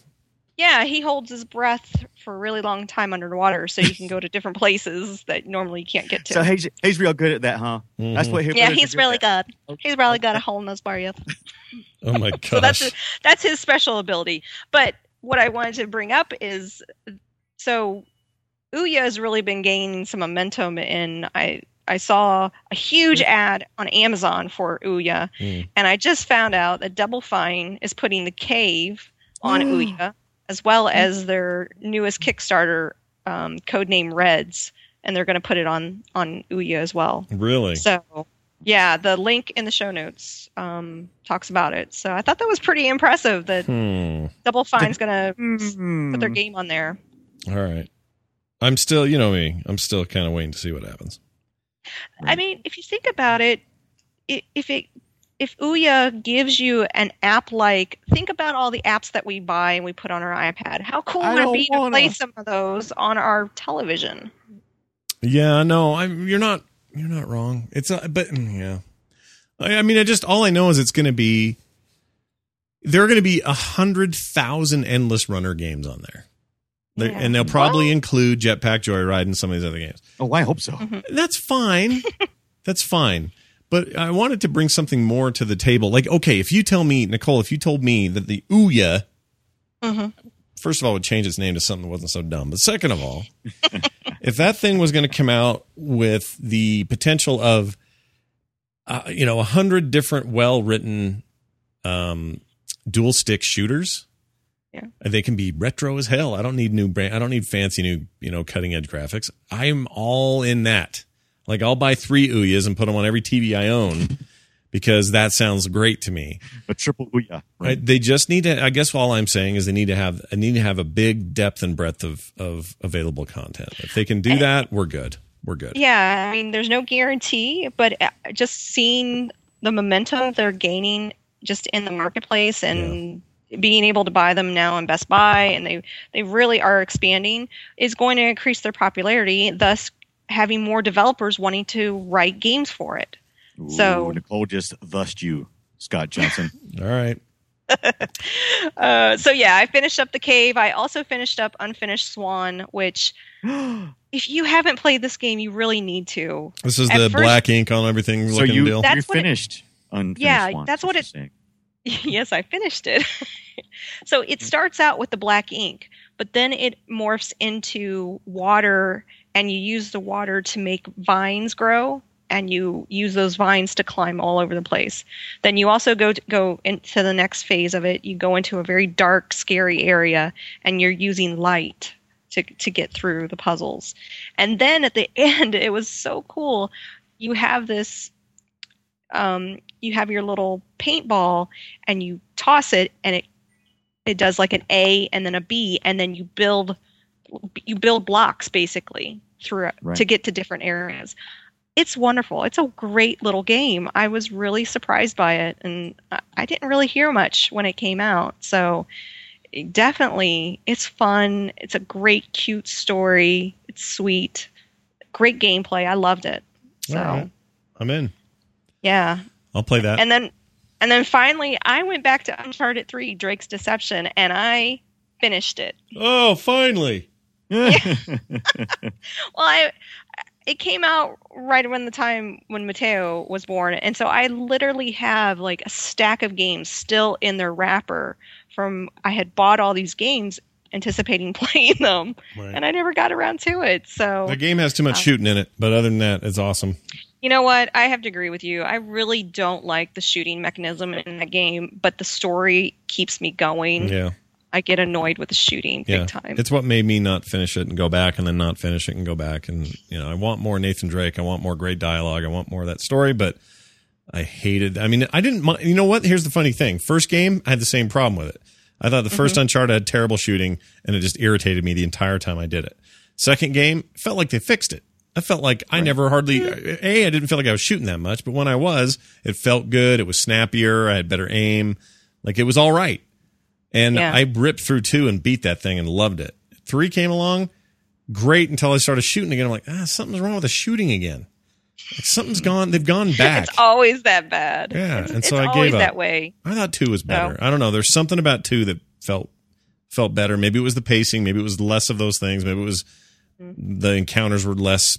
Speaker 4: Yeah, he holds his breath for a really long time underwater, so you can go to different places that normally you can't get to.
Speaker 3: So he's he's real good at that, huh? That's
Speaker 1: Mhm.
Speaker 3: what hillbillies
Speaker 4: yeah,
Speaker 3: are
Speaker 4: he's
Speaker 3: good
Speaker 4: really
Speaker 3: at.
Speaker 4: good. He's really good at holding those breath.
Speaker 1: Oh my gosh.
Speaker 4: so that's that's his special ability. But what I wanted to bring up is so Ouya has really been gaining some momentum and I I saw a huge ad on Amazon for Ouya
Speaker 1: Mm.
Speaker 4: and I just found out that Double Fine is putting the cave on Ouya as well as their newest Kickstarter um, codename Reds and they're going to put it on on Ouya as well.
Speaker 1: really.
Speaker 4: So, yeah, the link in the show notes um, talks about it. So I thought that was pretty impressive that
Speaker 1: Hmm.
Speaker 4: Double Fine's going to
Speaker 3: Hmm.
Speaker 4: put their game on there.
Speaker 1: All right. I'm still, you know me. I'm still kind of waiting to see what happens.
Speaker 4: I mean, if you think about it, if it if Ouya gives you an app like, think about all the apps that we buy and we put on our iPad. How cool
Speaker 3: I
Speaker 4: would it
Speaker 3: don't
Speaker 4: be to
Speaker 3: wanna.
Speaker 4: play some of those on our television?
Speaker 1: Yeah, no, I'm. You're not. You're not wrong. It's not. But mm, yeah, I, I mean, I just all I know is it's going to be. There are going to be a hundred thousand endless runner games on there, They're-
Speaker 4: Yeah.
Speaker 1: and they'll probably
Speaker 4: Well-
Speaker 1: include Jetpack Joyride and some of these other games.
Speaker 3: Oh, I hope so.
Speaker 1: That's fine. That's fine. But I wanted to bring something more to the table. Like, okay, if you tell me, Nicole, if you told me that the Ouya,
Speaker 4: Mhm.
Speaker 1: first of all, would change its name to something that wasn't so dumb. But second of all, if that thing was going to come out with the potential of, uh, you know, a hundred different well-written um, dual stick shooters,
Speaker 4: Yeah.
Speaker 1: they can be retro as hell. I don't need new brand. I don't need fancy new, you know, cutting edge graphics. I'm all in that. Like I'll buy three Ouyas and put them on every TV I own because that sounds great to me.
Speaker 3: A triple Ouya.
Speaker 1: Right? They just need to. I guess all I'm saying is they need to have. I need to have a big depth and breadth of of available content. If they can do that, we're good. We're good.
Speaker 4: Yeah, I mean, there's no guarantee, but uh, just seeing the momentum they're gaining just in the marketplace and being able to buy them now in Best Buy, and they they really are expanding, is going to increase their popularity, thus having more developers wanting to write games for it. So-
Speaker 3: Ooh, Nicole just thused you, Scott Johnson.
Speaker 1: All right.
Speaker 4: Uh, so yeah, I finished up the cave. I also finished up Unfinished Swan, which if you haven't played this game, you really need to.
Speaker 1: This is
Speaker 4: At
Speaker 1: the
Speaker 4: first-
Speaker 1: black ink on everything
Speaker 3: so
Speaker 1: looking
Speaker 3: you
Speaker 1: deal.
Speaker 4: That's
Speaker 3: you
Speaker 4: what it-
Speaker 3: finished. unfinished
Speaker 4: Yeah,
Speaker 3: Swan,
Speaker 4: that's what
Speaker 3: you're
Speaker 4: it-
Speaker 3: saying.
Speaker 4: yes, I finished it. so it starts out with the black ink, but then it morphs into water, and you use the water to make vines grow, and you use those vines to climb all over the place. Then you also go to, go into the next phase of it. You go into a very dark, scary area, and you're using light to to get through the puzzles. And then at the end, it was so cool. You have this um, you have your little paintball and you toss it and it it does like an A and then a B and then you build you build blocks basically through
Speaker 3: Right.
Speaker 4: to get to different areas. It's wonderful. It's a great little game. I was really surprised by it and I- didn't really hear much when it came out. So definitely it's fun. It's a great cute story. It's sweet. Great gameplay. I loved it. So
Speaker 1: right. I'm in.
Speaker 4: yeah,
Speaker 1: I'll play that.
Speaker 4: and then and then finally I went back to Uncharted 3 Drake's Deception and I finished it.
Speaker 1: oh, finally.
Speaker 4: Well, I it came out right around the time when Mateo was born, and so I literally have like a stack of games still in their wrapper from I had bought all these games anticipating playing them,
Speaker 1: Right.
Speaker 4: and I never got around to it. So
Speaker 1: The game has too much
Speaker 4: Um,
Speaker 1: shooting in it, but other than that, it's awesome.
Speaker 4: You know what? I have to agree with you. I really don't like the shooting mechanism in that game, but the story keeps me going.
Speaker 1: Yeah,
Speaker 4: I get annoyed with the shooting
Speaker 1: yeah.
Speaker 4: big time.
Speaker 1: It's what made me not finish it and go back, and then not finish it and go back. And you know, I want more Nathan Drake. I want more great dialogue. I want more of that story, but I hated. I mean, I didn't. mind You know what? Here's the funny thing. First game, I had the same problem with it. I thought the 1st mm-hmm. Uncharted had terrible shooting, and it just irritated me the entire time I did it. Second game, felt like they fixed it. I felt like I never hardly a. I didn't feel like I was shooting that much, but when I was, it felt good. It was snappier. I had better aim. Like it was all right. And
Speaker 4: Yeah.
Speaker 1: I ripped through two and beat that thing and loved it. Three came along, great until I started shooting again. I'm like, ah, something's wrong with the shooting again. Like something's gone. They've gone back.
Speaker 4: It's always that bad.
Speaker 1: Yeah,
Speaker 4: it's,
Speaker 1: and so I gave up.
Speaker 4: that way.
Speaker 1: I thought two was better. I don't know. There's something about two that felt felt better. Maybe it was the pacing. Maybe it was less of those things. Maybe it was the encounters were less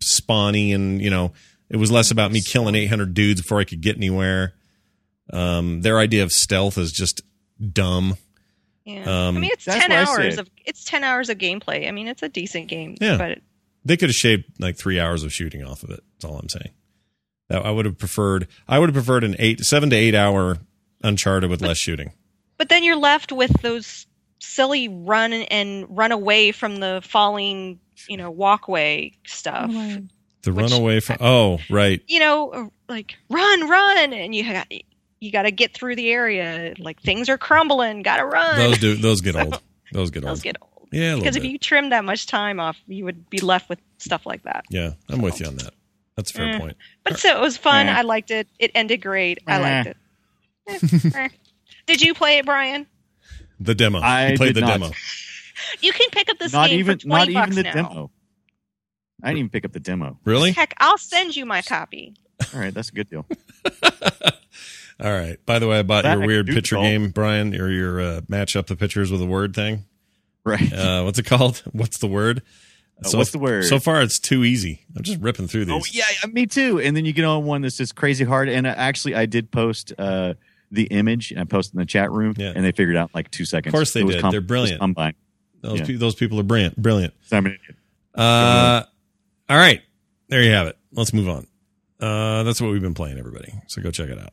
Speaker 1: spawny, and you know, it was less about me killing 800 dudes before I could get anywhere. Um, their idea of stealth is just dumb.
Speaker 4: Yeah.
Speaker 1: Um,
Speaker 4: I mean, it's ten hours of it's ten hours of gameplay. I mean, it's a decent game.
Speaker 1: Yeah.
Speaker 4: But
Speaker 1: They could have shaved like three hours of shooting off of it. That's all I'm saying. I would have preferred. I would have preferred an eight, seven to eight hour Uncharted with less shooting.
Speaker 4: but then you're left with those silly run and run away from the falling, you know, walkway stuff.
Speaker 1: The
Speaker 4: Which-
Speaker 1: runaway from. Oh, right.
Speaker 4: You know, like run, run, and you got you got to get through the area. Like things are crumbling, got to run.
Speaker 1: Those do. Those get old. Those get
Speaker 4: Those
Speaker 1: old.
Speaker 4: get old.
Speaker 1: Yeah,
Speaker 4: Because if you trim that much time off, you would be left with stuff like that.
Speaker 1: Yeah, I'm with you on that. That's a fair
Speaker 4: Mm.
Speaker 1: point.
Speaker 4: But so it was fun. I liked it. It ended great. I liked it. Eh. Did you play it, Brian?
Speaker 1: The demo.
Speaker 3: I
Speaker 1: you played
Speaker 3: did
Speaker 1: the
Speaker 3: not.
Speaker 1: demo.
Speaker 4: You can pick up this
Speaker 3: not
Speaker 4: game
Speaker 3: even
Speaker 4: for twenty
Speaker 3: not
Speaker 4: bucks
Speaker 3: even the
Speaker 4: now.
Speaker 3: demo. I didn't even pick up the demo.
Speaker 1: Really?
Speaker 4: Heck, I'll send you my copy.
Speaker 3: All right, that's a good deal.
Speaker 1: All right. By the way, I bought
Speaker 3: That
Speaker 1: your weird picture game, Brian, or your uh, match up the pictures with a word thing.
Speaker 3: Right.
Speaker 1: Uh, what's it called? What's the word?
Speaker 3: Uh, what's the word?
Speaker 1: So far, it's too easy. I'm just ripping through these.
Speaker 3: Oh yeah, me too. And then you get on one that's just crazy hard. And uh, actually, I did post uh, the image and I posted in the chat room,
Speaker 1: Yeah.
Speaker 3: and they figured out like two seconds.
Speaker 1: Of course they did.
Speaker 3: Com-
Speaker 1: They're brilliant.
Speaker 3: Combined.
Speaker 1: Those,
Speaker 3: Yeah.
Speaker 1: pe- those people are brilliant. Brilliant.
Speaker 3: So I'm an idiot.
Speaker 1: Uh, all right. There you have it. Let's move on. Uh, that's what we've been playing, everybody. So go check it out.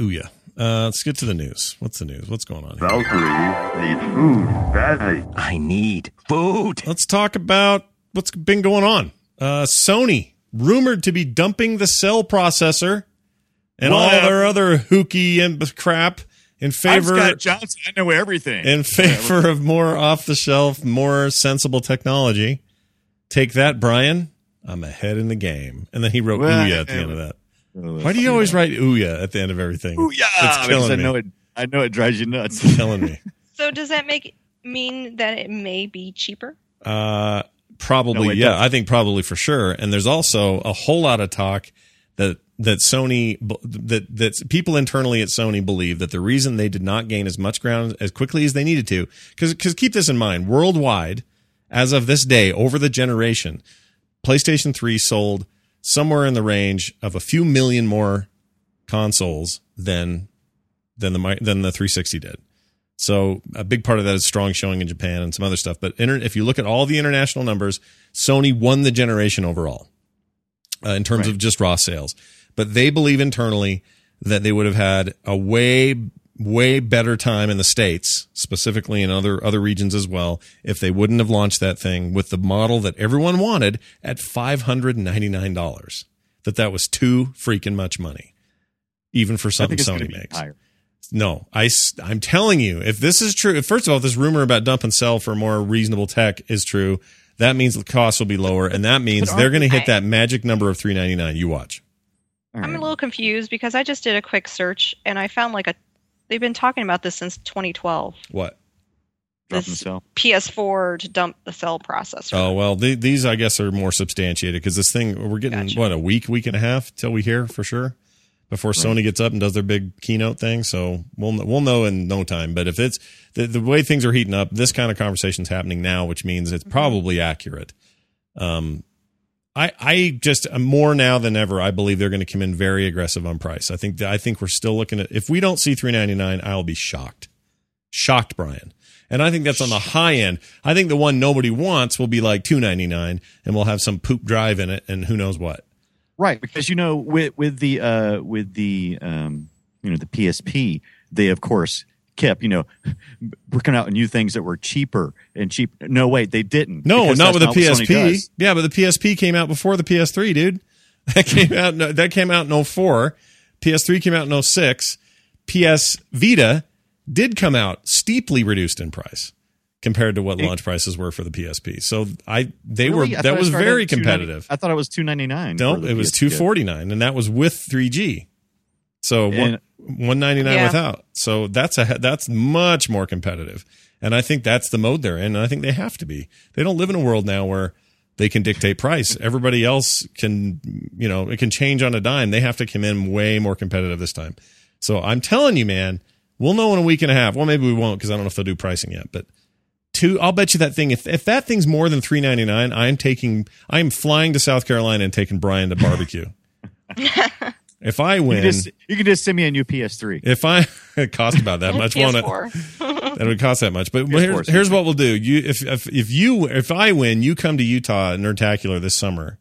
Speaker 1: Ooh, yeah. Uh, let's get to the news. What's the news? What's going on here?
Speaker 2: Valkyrie needs food badly.
Speaker 5: I need food.
Speaker 1: Let's talk about what's been going on. Uh, Sony rumored to be dumping the cell processor and all their other hooky and crap in
Speaker 3: I'm
Speaker 1: favor
Speaker 3: Scott Johnson. I know everything.
Speaker 1: in favor of more off the shelf, more sensible technology. Take that, Brian. I'm ahead in the game. And then he wrote
Speaker 3: Well,
Speaker 1: Ouya at the end of that. Why do you always write Ouya at the end of everything?
Speaker 3: Ooh, yeah,
Speaker 1: It's
Speaker 3: because
Speaker 1: killing
Speaker 3: I
Speaker 1: me.
Speaker 3: know it. I know it drives you nuts.
Speaker 1: It's killing me.
Speaker 4: So does that make mean that it may be cheaper?
Speaker 1: Uh, probably,
Speaker 3: No,
Speaker 1: yeah.
Speaker 3: doesn't.
Speaker 1: I think probably for sure. And there's also a whole lot of talk that that Sony that that people internally at Sony believe that the reason they did not gain as much ground as quickly as they needed to, because because keep this in mind, worldwide, as of this day, over the generation, PlayStation 3 sold somewhere in the range of a few million more consoles than than the than the 360 did. So a big part of that is strong showing in Japan and some other stuff. But inter- if you look at all the international numbers, Sony won the generation overall uh, in terms of just raw sales. But they believe internally that they would have had a way way better time in the states, specifically in other other regions as well, if they wouldn't have launched that thing with the model that everyone wanted at five hundred ninety nine dollars. That that was too freaking much money, even for
Speaker 3: I
Speaker 1: something
Speaker 3: think it's
Speaker 1: Sony
Speaker 3: to be
Speaker 1: makes.
Speaker 3: higher.
Speaker 1: No, I, I'm telling you, if this is true, if first of all, if this rumor about dump and sell for more reasonable tech is true, that means the cost will be lower, and that means they're going to hit that magic number of three ninety nine. You watch.
Speaker 4: I'm a little confused because I just did a quick search and I found like a they've been talking about this since 2012.
Speaker 1: What?
Speaker 4: This-
Speaker 3: and sell.
Speaker 4: PS4 to dump the cell processor.
Speaker 1: Oh well, the, these I guess are more substantiated because this thing we're getting
Speaker 4: Gotcha.
Speaker 1: what a week, week and a half till we hear for sure before Sony gets up and does their big keynote thing. So we'll we'll know in no time. But if it's the, the way things are heating up, this kind of conversation's happening now, which means it's probably accurate. Um, I, I just uh, more now than ever. I believe they're going to come in very aggressive on price. I think that, I think we're still looking at if we don't see three ninety nine, I'll be shocked, shocked, Brian. And I think that's on the high end. I think the one nobody wants will be like two ninety nine, and we'll have some poop drive in it, and who knows what.
Speaker 3: Right, because you know, with with the uh, with the um, you know the PSP, they of course kept you know working out new things that were cheaper and cheap. No, wait, they didn't.
Speaker 1: No, not with the
Speaker 3: Sony
Speaker 1: PSP. Yeah, but the PSP came out before the PS3, dude. That came out. no, That came out in 04. PS3 came out in 06. PS Vita did come out steeply reduced in price compared to what launch prices were for the PSP. So I they
Speaker 3: Really?
Speaker 1: Were
Speaker 3: thought
Speaker 1: that was very competitive.
Speaker 3: I thought it was two ninety nine.
Speaker 1: No, it was 249 and that was with 3G. So one, 199
Speaker 4: Yeah.
Speaker 1: without. So that's a that's much more competitive. And I think that's the mode they're in. And I think they have to be. They don't live in a world now where they can dictate price. Everybody else can, you know, it can change on a dime. They have to come in way more competitive this time. So I'm telling you, man, we'll know in a week and a half. Well, maybe we won't because I don't know if they'll do pricing yet. But two, I'll bet you that thing. If if that thing's more than three ninety nine, I'm taking. I'm flying to South Carolina and taking Brian to barbecue. if I win,
Speaker 3: can, just, you can just send me a new PS3.
Speaker 1: if I it cost about that much, won't it? That would cost that much. But
Speaker 3: PS4
Speaker 1: here's, here's what we'll do. You if if if you if I win, you come to Utah Nerdtacular this summer,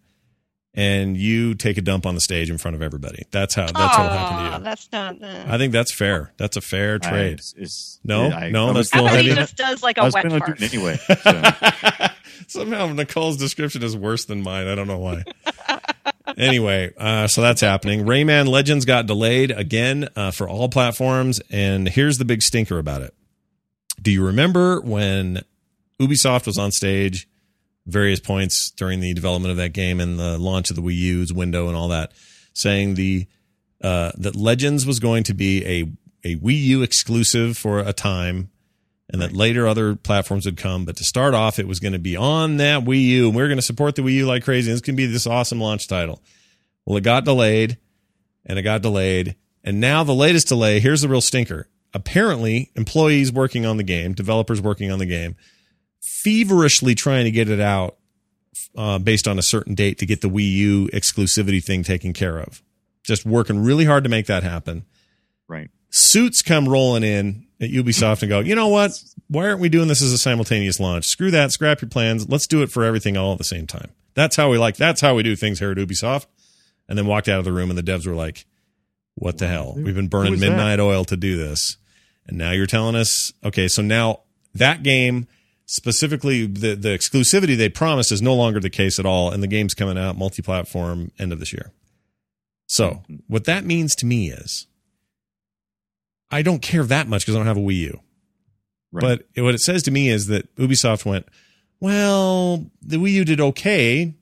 Speaker 1: and you take a dump on the stage in front of everybody. That's how that's what'll happen to you.
Speaker 4: That's not the.
Speaker 1: I think that's fair. That's a fair
Speaker 3: I-
Speaker 1: trade.
Speaker 3: it's- it's-
Speaker 1: No?
Speaker 3: I-
Speaker 1: No,
Speaker 3: I
Speaker 1: that's a little
Speaker 4: How he just does like
Speaker 3: I
Speaker 4: a
Speaker 3: was
Speaker 4: wet fart?
Speaker 3: anyway. So.
Speaker 1: Somehow Nicole's description is worse than mine. I don't know why. Anyway, uh, so that's happening. Rayman Legends got delayed again uh, for all platforms, and here's the big stinker about it. Do you remember when Ubisoft was on stage various points during the development of that game and the launch of the Wii U's window and all that, saying the uh, that Legends was going to be a a Wii U exclusive for a time, and that later other platforms would come. But to start off, it was going to be on that Wii U, and we are going to support the Wii U like crazy. And it's going to be this awesome launch title. Well, it got delayed, and it got delayed, and now the latest delay. Here's the real stinker. Apparently, employees working on the game, developers working on the game, feverishly trying to get it out uh, based on a certain date to get the Wii U exclusivity thing taken care of. Just working really hard to make that happen.
Speaker 3: right.
Speaker 1: Suits come rolling in at Ubisoft and go, you know what? Why aren't we doing this as a simultaneous launch? Screw that. Scrap your plans. Let's do it for everything all at the same time. That's how we like. That's how we do things here at Ubisoft. And then walked out of the room, and the devs were like, "What the hell? We've been burning
Speaker 3: was that?
Speaker 1: midnight oil to do this, and now you're telling us, okay, so now that game." Specifically, the, the exclusivity they promised is no longer the case at all, and the game's coming out multi-platform end of this year. So, what that means to me is, I don't care that much because I don't have a Wii U.
Speaker 3: Right.
Speaker 1: But what it says to me is that Ubisoft went, well, the Wii U did okay,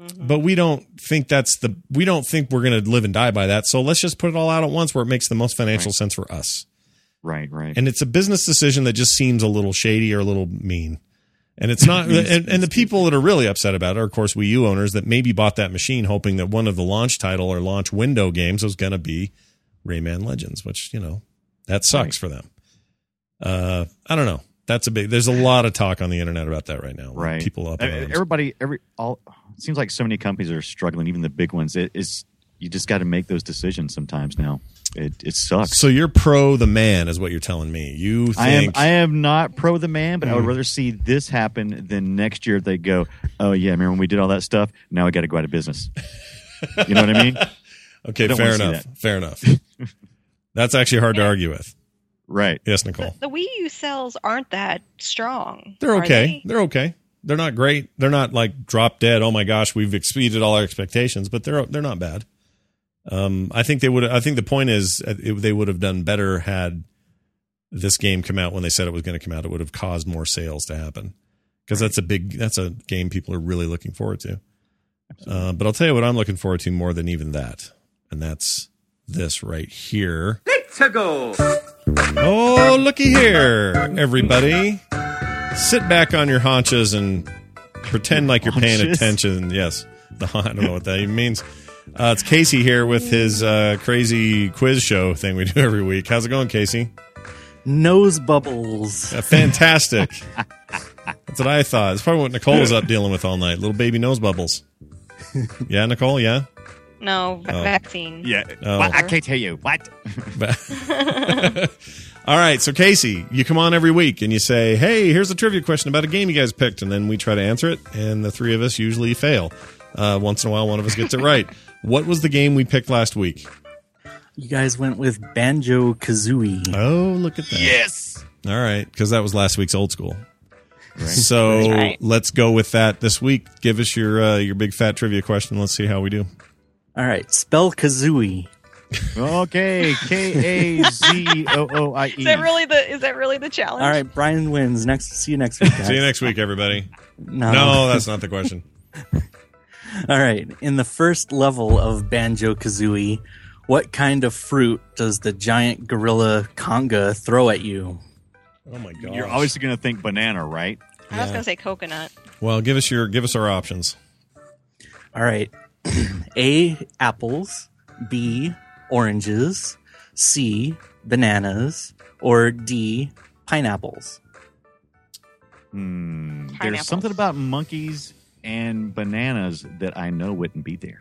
Speaker 1: mm-hmm. but we don't think that's the we don't think we're going to live and die by that. So let's just put it all out at once where it makes the most financial
Speaker 3: Right.
Speaker 1: sense for us.
Speaker 3: right. Right.
Speaker 1: And it's a business decision that just seems a little shady or a little mean. And it's not, and, and the people that are really upset about it are, of course, Wii U owners that maybe bought that machine hoping that one of the launch title or launch window games was going to be Rayman Legends, which, you know, that sucks for them. Uh, I don't know. That's a big, there's a lot of talk on the internet about that right now.
Speaker 3: right.
Speaker 1: People up.
Speaker 3: Everybody, every all. It seems like so many companies are struggling, even the big ones. It is you just got to make those decisions sometimes now. It it sucks.
Speaker 1: So you're pro the man, is what you're telling me. You think
Speaker 3: I am I am not pro the man, but I
Speaker 1: Mm.
Speaker 3: would rather see this happen than next year they go, oh yeah, remember when we did all that stuff? Now we got to go out of business. you know what I mean?
Speaker 1: okay?
Speaker 3: I
Speaker 1: Fair enough. Fair enough. That's actually hard to argue with.
Speaker 3: Right.
Speaker 1: Yes, Nicole.
Speaker 4: The Wii U sales aren't that strong.
Speaker 1: They're okay.
Speaker 4: they?
Speaker 1: They're okay. They're not great. They're not like drop dead. Oh my gosh, we've exceeded all our expectations, but they're they're not bad. Um, I think they would. I think the point is uh, it, they would have done better had this game come out when they said it was going to come out. It would have caused more sales to happen because that's a big. That's a game people are really looking forward to. Uh, but I'll tell you what I'm looking forward to more than even that, and that's this right here. Let's go. Oh, looky here, everybody. Sit back on your haunches and pretend like you're paying
Speaker 3: Haunches?
Speaker 1: attention. Yes. The, I don't know what that even means. Uh, it's Casey here with his uh, crazy quiz show thing we do every week. How's it going, Casey?
Speaker 6: Nose bubbles.
Speaker 1: Uh, fantastic. That's what I thought. It's probably what Nicole was up dealing with all night. Little baby nose bubbles. Yeah, Nicole. Yeah.
Speaker 4: No, va-
Speaker 1: Oh.
Speaker 4: vaccine.
Speaker 3: Yeah.
Speaker 1: Oh.
Speaker 3: What? I can't tell you. What?
Speaker 1: All right, so Casey, you come on every week and you say, "Hey, here's a trivia question about a game you guys picked," and then we try to answer it, and the three of us usually fail. Uh, once in a while, one of us gets it right. What was the game we picked last week?
Speaker 6: You guys went with Banjo Kazooie.
Speaker 1: Oh, look at that!
Speaker 3: Yes.
Speaker 1: All right, because that was last week's old school. So
Speaker 4: right.
Speaker 1: let's go with that this week. Give us your uh, your big fat trivia question. Let's see how we do.
Speaker 6: All right, spell Kazooie.
Speaker 3: Okay. K A Z O O I E.
Speaker 4: Is that really the is that really the challenge?
Speaker 6: All right, Brian wins. Next, see you next week. Guys.
Speaker 1: See you next week, everybody.
Speaker 6: No.
Speaker 1: No, that's not the question.
Speaker 6: All right. In the first level of Banjo Kazooie, what kind of fruit does the giant gorilla conga throw at you?
Speaker 1: Oh my god!
Speaker 3: You're obviously going to think banana, right?
Speaker 4: I was gonna say coconut.
Speaker 1: well. Give us your give us our options.
Speaker 6: All right. A. Apples. B. Oranges. C. Bananas. Or D. Pineapples.
Speaker 3: Hmm. There's
Speaker 4: Pineapples.
Speaker 3: something about monkeys and bananas that I know wouldn't be there.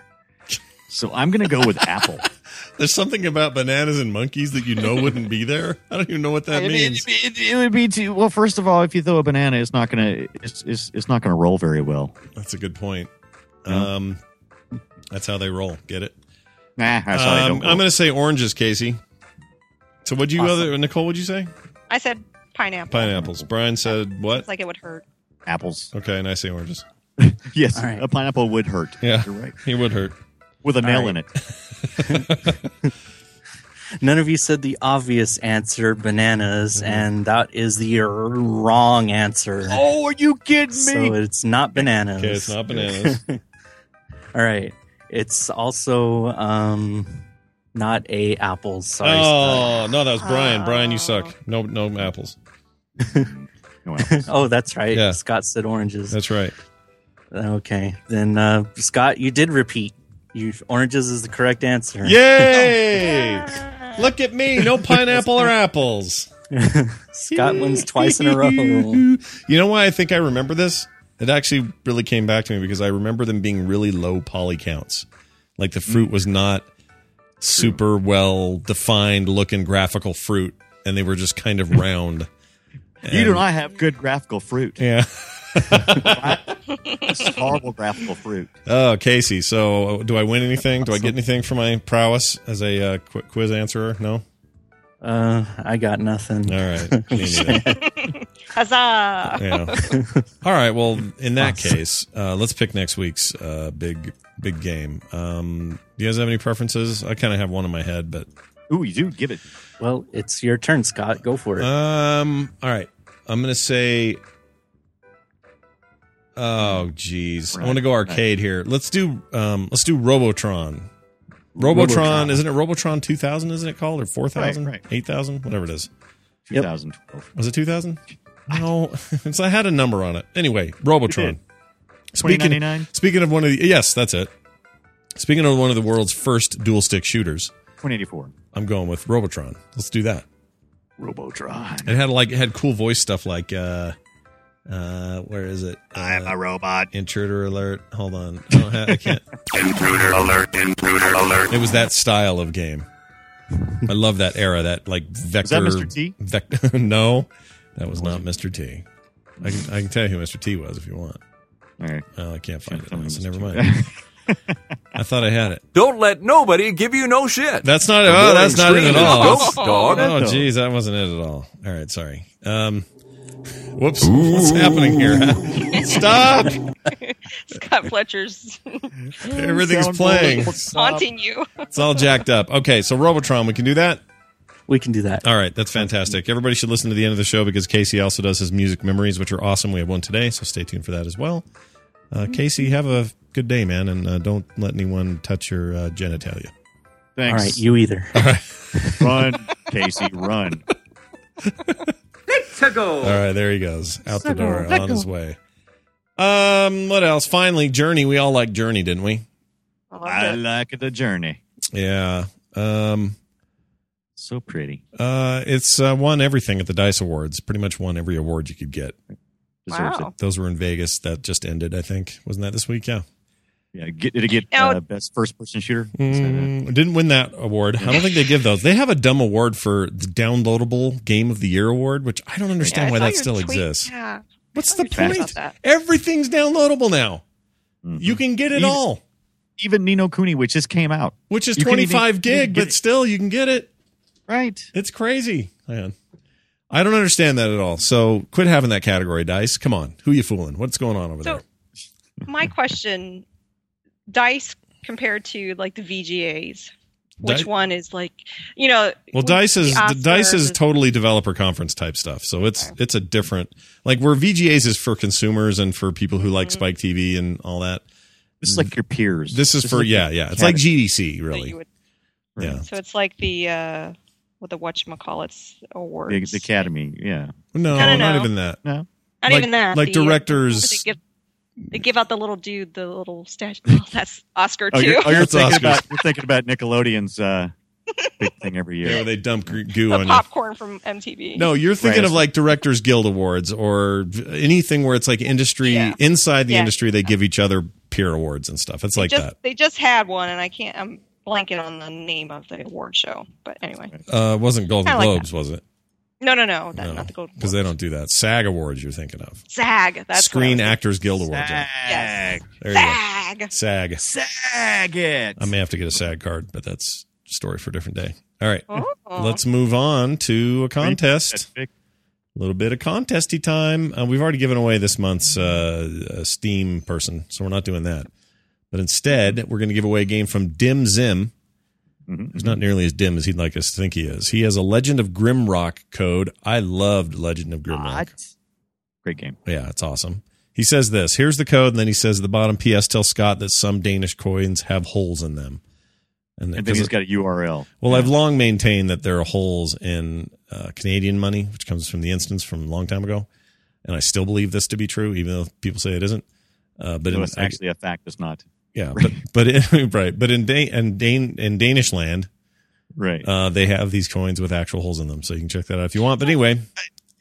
Speaker 3: So I'm going to go with apple.
Speaker 1: There's something about bananas and monkeys that you know wouldn't be there. I don't even know what that
Speaker 3: It-
Speaker 1: means.
Speaker 3: It, it- it would be too well. First of all, if you throw a banana, it's not going to it's, it's it's not going to roll very well.
Speaker 1: That's a good point.
Speaker 3: Yeah.
Speaker 1: Um, that's how they roll. Get it?
Speaker 3: Nah, that's how they
Speaker 1: Um,
Speaker 3: don't.
Speaker 1: I'm going to say oranges, Casey. So what'd you
Speaker 3: Awesome.
Speaker 1: other Nicole? What'd you say?
Speaker 4: I said pineapple.
Speaker 1: Pineapples. Brian said what?
Speaker 4: It's like it would hurt.
Speaker 3: apples.
Speaker 1: Okay, and I say oranges.
Speaker 3: Yes,
Speaker 6: All right.
Speaker 3: a pineapple would hurt.
Speaker 1: Yeah,
Speaker 3: You're right.
Speaker 1: he would hurt.
Speaker 3: With a nail
Speaker 6: right.
Speaker 3: in it.
Speaker 6: None of you said the obvious answer, bananas, and that is the wrong answer.
Speaker 3: Oh, are you kidding me?
Speaker 6: So it's not bananas.
Speaker 1: Okay, it's not bananas.
Speaker 6: All right. It's also um not a apples. Sorry.
Speaker 1: oh no, that was Brian. Brian, you
Speaker 4: Oh.
Speaker 1: suck. No, no apples.
Speaker 3: No apples.
Speaker 6: Oh, that's right.
Speaker 1: Yeah.
Speaker 6: Scott said oranges.
Speaker 1: That's right.
Speaker 6: okay. Then uh Scott, you did repeat. You oranges is the correct answer.
Speaker 1: Yay! Look at me. No pineapple or apples.
Speaker 6: Scott wins twice in a row.
Speaker 1: You know why I think I remember this? It actually really came back to me because I remember them being really low poly counts. Like the fruit was not super well defined looking graphical fruit and they were just kind of round.
Speaker 3: You do not have good graphical fruit.
Speaker 1: Yeah.
Speaker 3: This is horrible graphical fruit.
Speaker 1: Oh, Casey. So, do I win anything? Do I get anything for my prowess as a uh, quiz answerer? No.
Speaker 6: Uh I got nothing.
Speaker 1: All right. Me neither.
Speaker 4: Huzzah!
Speaker 1: Yeah. All right. Well, in that case, uh, let's pick next week's uh, big big game. Um, do you guys have any preferences? I kind of have one in my head, but
Speaker 3: Ooh, you do give it.
Speaker 6: Well, it's your turn, Scott. Go for it.
Speaker 1: um, all right. I'm gonna say. Oh, geez. I want to go arcade here. Let's do um, let's do Robotron. Robotron,
Speaker 6: Robotron.
Speaker 1: isn't it Robotron 2000? Isn't it called or 4000,
Speaker 3: Right, right.
Speaker 1: 8000, whatever it is?
Speaker 6: Yep.
Speaker 3: 2012.
Speaker 1: Was it 2000? No, it's, I had a number on it. Anyway, Robotron. Speaking,
Speaker 3: 2099?
Speaker 1: speaking of one of the yes, that's it. Speaking of one of the world's first dual stick shooters,
Speaker 3: 2084.
Speaker 1: I'm going with Robotron. Let's do that.
Speaker 3: Robotron.
Speaker 1: It had like it had cool voice stuff like uh uh where is it?
Speaker 3: I'm
Speaker 1: Uh,
Speaker 3: a robot.
Speaker 1: intruder alert. Hold on. I, don't have, I can't.
Speaker 5: Intruder alert, intruder alert.
Speaker 1: It was that style of game. I love that era. That like vector.
Speaker 3: Was that Mr. T?
Speaker 1: Vec- no, that was not Mr. T. I can I can tell you who Mr. T was if you want.
Speaker 3: All right.
Speaker 1: Oh, I can't find it
Speaker 3: Tell me
Speaker 1: now, so never mind. I thought I had it.
Speaker 7: Don't let nobody give you no shit.
Speaker 1: That's not. Oh, that's not it at all.
Speaker 7: Ghost dog.
Speaker 1: Oh, geez, that wasn't it at all. All right, sorry. Um, whoops, what's happening here? Stop!
Speaker 4: Scott Fletcher's
Speaker 1: Everything's
Speaker 3: Sound
Speaker 1: playing.
Speaker 4: haunting you.
Speaker 1: It's all jacked up. Okay, so Robotron, we can do that.
Speaker 6: we can do that.
Speaker 1: All right, that's fantastic. Everybody should listen to the end of the show because Casey also does his music memories, which are awesome. We have one today, so stay tuned for that as well. Uh, Casey, have a good day, man, and uh, don't let anyone touch your uh, genitalia.
Speaker 3: Thanks.
Speaker 6: right, you either.
Speaker 3: Run, Casey, run.
Speaker 1: All right, there he goes. Out the door, on his way. Um, what else? Finally, Journey. We all like Journey, didn't we?
Speaker 4: I
Speaker 3: I like the journey.
Speaker 1: Yeah. Um,
Speaker 3: So pretty.
Speaker 1: uh, it's uh, won everything at the Dice Awards. Pretty much won every award you could get.
Speaker 4: Wow.
Speaker 1: Those were in Vegas. That just ended, I think. Wasn't that this week? Yeah.
Speaker 3: Yeah, get, did it get
Speaker 4: Now-
Speaker 3: uh, best first person shooter? Is that it?
Speaker 1: Mm, didn't win that award. I don't think they give those. They have a dumb award for the downloadable game of the year award, which I don't
Speaker 4: Yeah,
Speaker 1: understand
Speaker 4: I
Speaker 1: why that still
Speaker 4: tweet.
Speaker 1: exists.
Speaker 4: Yeah.
Speaker 1: What's the point? Everything's downloadable now.
Speaker 3: Mhm.
Speaker 1: You can get it
Speaker 3: Even-
Speaker 1: all,
Speaker 3: Even Ni no Kuni, which just came out,
Speaker 1: which is
Speaker 3: You can even-
Speaker 1: 25 gig, but
Speaker 3: it.
Speaker 1: still you can get it.
Speaker 3: right?
Speaker 1: It's crazy, man. I don't understand that at all. So quit having that category, Dice. Come on, who you fooling? What's going on over
Speaker 4: So,
Speaker 1: there?
Speaker 4: my question: Dice compared to like the VGAs, which
Speaker 1: Di-
Speaker 4: one is like you know?
Speaker 1: Well, Dice is
Speaker 4: the
Speaker 1: the Dice is totally developer conference type stuff. So it's it's a different like where VGAs is for consumers and for people who
Speaker 4: Mm-hmm.
Speaker 1: like Spike TV and all that.
Speaker 3: This is like your peers.
Speaker 1: This is for
Speaker 3: like
Speaker 1: yeah, yeah. It's like GDC really.
Speaker 4: would-
Speaker 1: Yeah.
Speaker 4: So it's like the uh, what the whatchamacallits
Speaker 3: the,
Speaker 4: awards.
Speaker 3: the academy. Yeah,
Speaker 1: No,
Speaker 4: No, no,
Speaker 1: not
Speaker 4: no.
Speaker 1: even that.
Speaker 3: no,
Speaker 4: Not
Speaker 1: like-
Speaker 4: even that.
Speaker 1: like
Speaker 4: the, uh,
Speaker 1: directors-
Speaker 4: They give, out the little dude, the little statue. Oh, that's Oscar
Speaker 3: Oh,
Speaker 4: too.
Speaker 3: you're, oh, you're thinking
Speaker 1: Oscars.
Speaker 3: about you're thinking about Nickelodeon's uh, big thing every
Speaker 1: Yeah,
Speaker 3: year.
Speaker 1: where they dump goo
Speaker 4: the
Speaker 1: on you.
Speaker 4: popcorn from MTV.
Speaker 1: No, you're thinking
Speaker 3: Right.
Speaker 1: of like Directors Guild Awards or anything where it's like industry
Speaker 4: Yeah.
Speaker 1: inside the
Speaker 4: Yeah.
Speaker 1: industry. They give each other peer awards and stuff. It's
Speaker 4: they
Speaker 1: like
Speaker 4: just,
Speaker 1: that.
Speaker 4: They just had one, and I can't. I'm blanking on the name of the award show. But anyway,
Speaker 1: Uh, wasn't Golden
Speaker 4: Kinda like
Speaker 1: Globes, was it?
Speaker 4: No, no, no, that,
Speaker 1: No,
Speaker 4: not the Golden
Speaker 1: because they don't do that. SAG Awards, you're thinking of.
Speaker 4: SAG. That's
Speaker 1: Screen
Speaker 4: what I was
Speaker 1: Actors Guild Awards. yeah.
Speaker 4: Yes.
Speaker 1: There you go.
Speaker 4: SAG.
Speaker 1: SAG.
Speaker 3: Sag it.
Speaker 1: I may have to get a SAG card, but that's a story for a different day. All right.
Speaker 4: Oh.
Speaker 1: Let's move on to a contest. A little bit of contesty time. Uh, we've already given away this month's uh, uh, Steam person, so we're not doing that. But instead, we're going to give away a game from Dim Zim,
Speaker 3: Mhm.
Speaker 1: who's not nearly as dim as he'd like us to think he is. He has a Legend of Grimrock code. I loved Legend of Grimrock.
Speaker 3: What? Great game.
Speaker 1: Yeah, it's awesome. He says this. Here's the code, and then he says at the bottom, P.S. Tell Scott that some Danish coins have holes in them. And,
Speaker 3: And then he's got a URL.
Speaker 1: well, I've long maintained that there are holes in uh, Canadian money, which comes from the instance from a long time ago, and I still believe this to be true, even though people say it isn't. Uh, but
Speaker 3: So
Speaker 1: in,
Speaker 3: it's actually a fact. It's not.
Speaker 1: Yeah, but but in, right, but in Dan, in, Dan, in Danish land,
Speaker 3: Right.
Speaker 1: uh, they have these coins with actual holes in them, so you can check that out if you want. But anyway,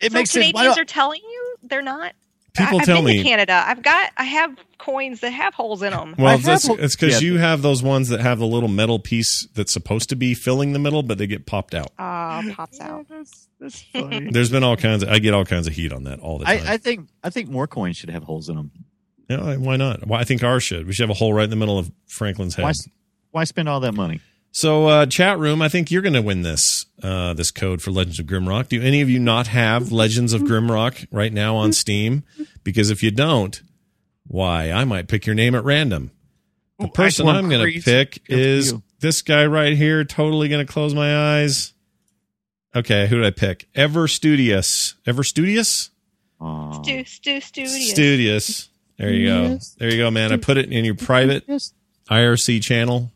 Speaker 3: it
Speaker 4: so Canadians are telling you they're not.
Speaker 1: people
Speaker 4: I, I've
Speaker 1: tell
Speaker 4: been
Speaker 1: me.
Speaker 4: to Canada. I've got. I have coins that have holes in them.
Speaker 1: Well,
Speaker 3: I
Speaker 1: it's, that's, it's because
Speaker 3: yeah.
Speaker 1: you have those ones that have the little metal piece that's supposed to be filling the middle, but they get popped out.
Speaker 4: Ah, pops out.
Speaker 3: That's, that's funny.
Speaker 1: There's been all kinds of. I get all kinds of heat on that all the time.
Speaker 3: I, I think I think more coins should have holes in them.
Speaker 1: Yeah, why not? Why I think ours should. We should have a hole right in the middle of Franklin's head.
Speaker 3: Why why spend all that money?
Speaker 1: So, uh, chat room, I think you're going to win this uh, this code for Legends of Grimrock. Do any of you not have Legends of Grimrock right now on Steam? Because if you don't, why? I might pick your name at random. The person
Speaker 3: want
Speaker 1: I'm going to pick is
Speaker 3: you.
Speaker 1: this guy right here. Totally going to close my eyes. Okay, who did I pick? Ever Studious. Ever Studious?
Speaker 4: Stu, stu, studious.
Speaker 1: Studious. There you go. There you go, man. I put it in your private IRC channel.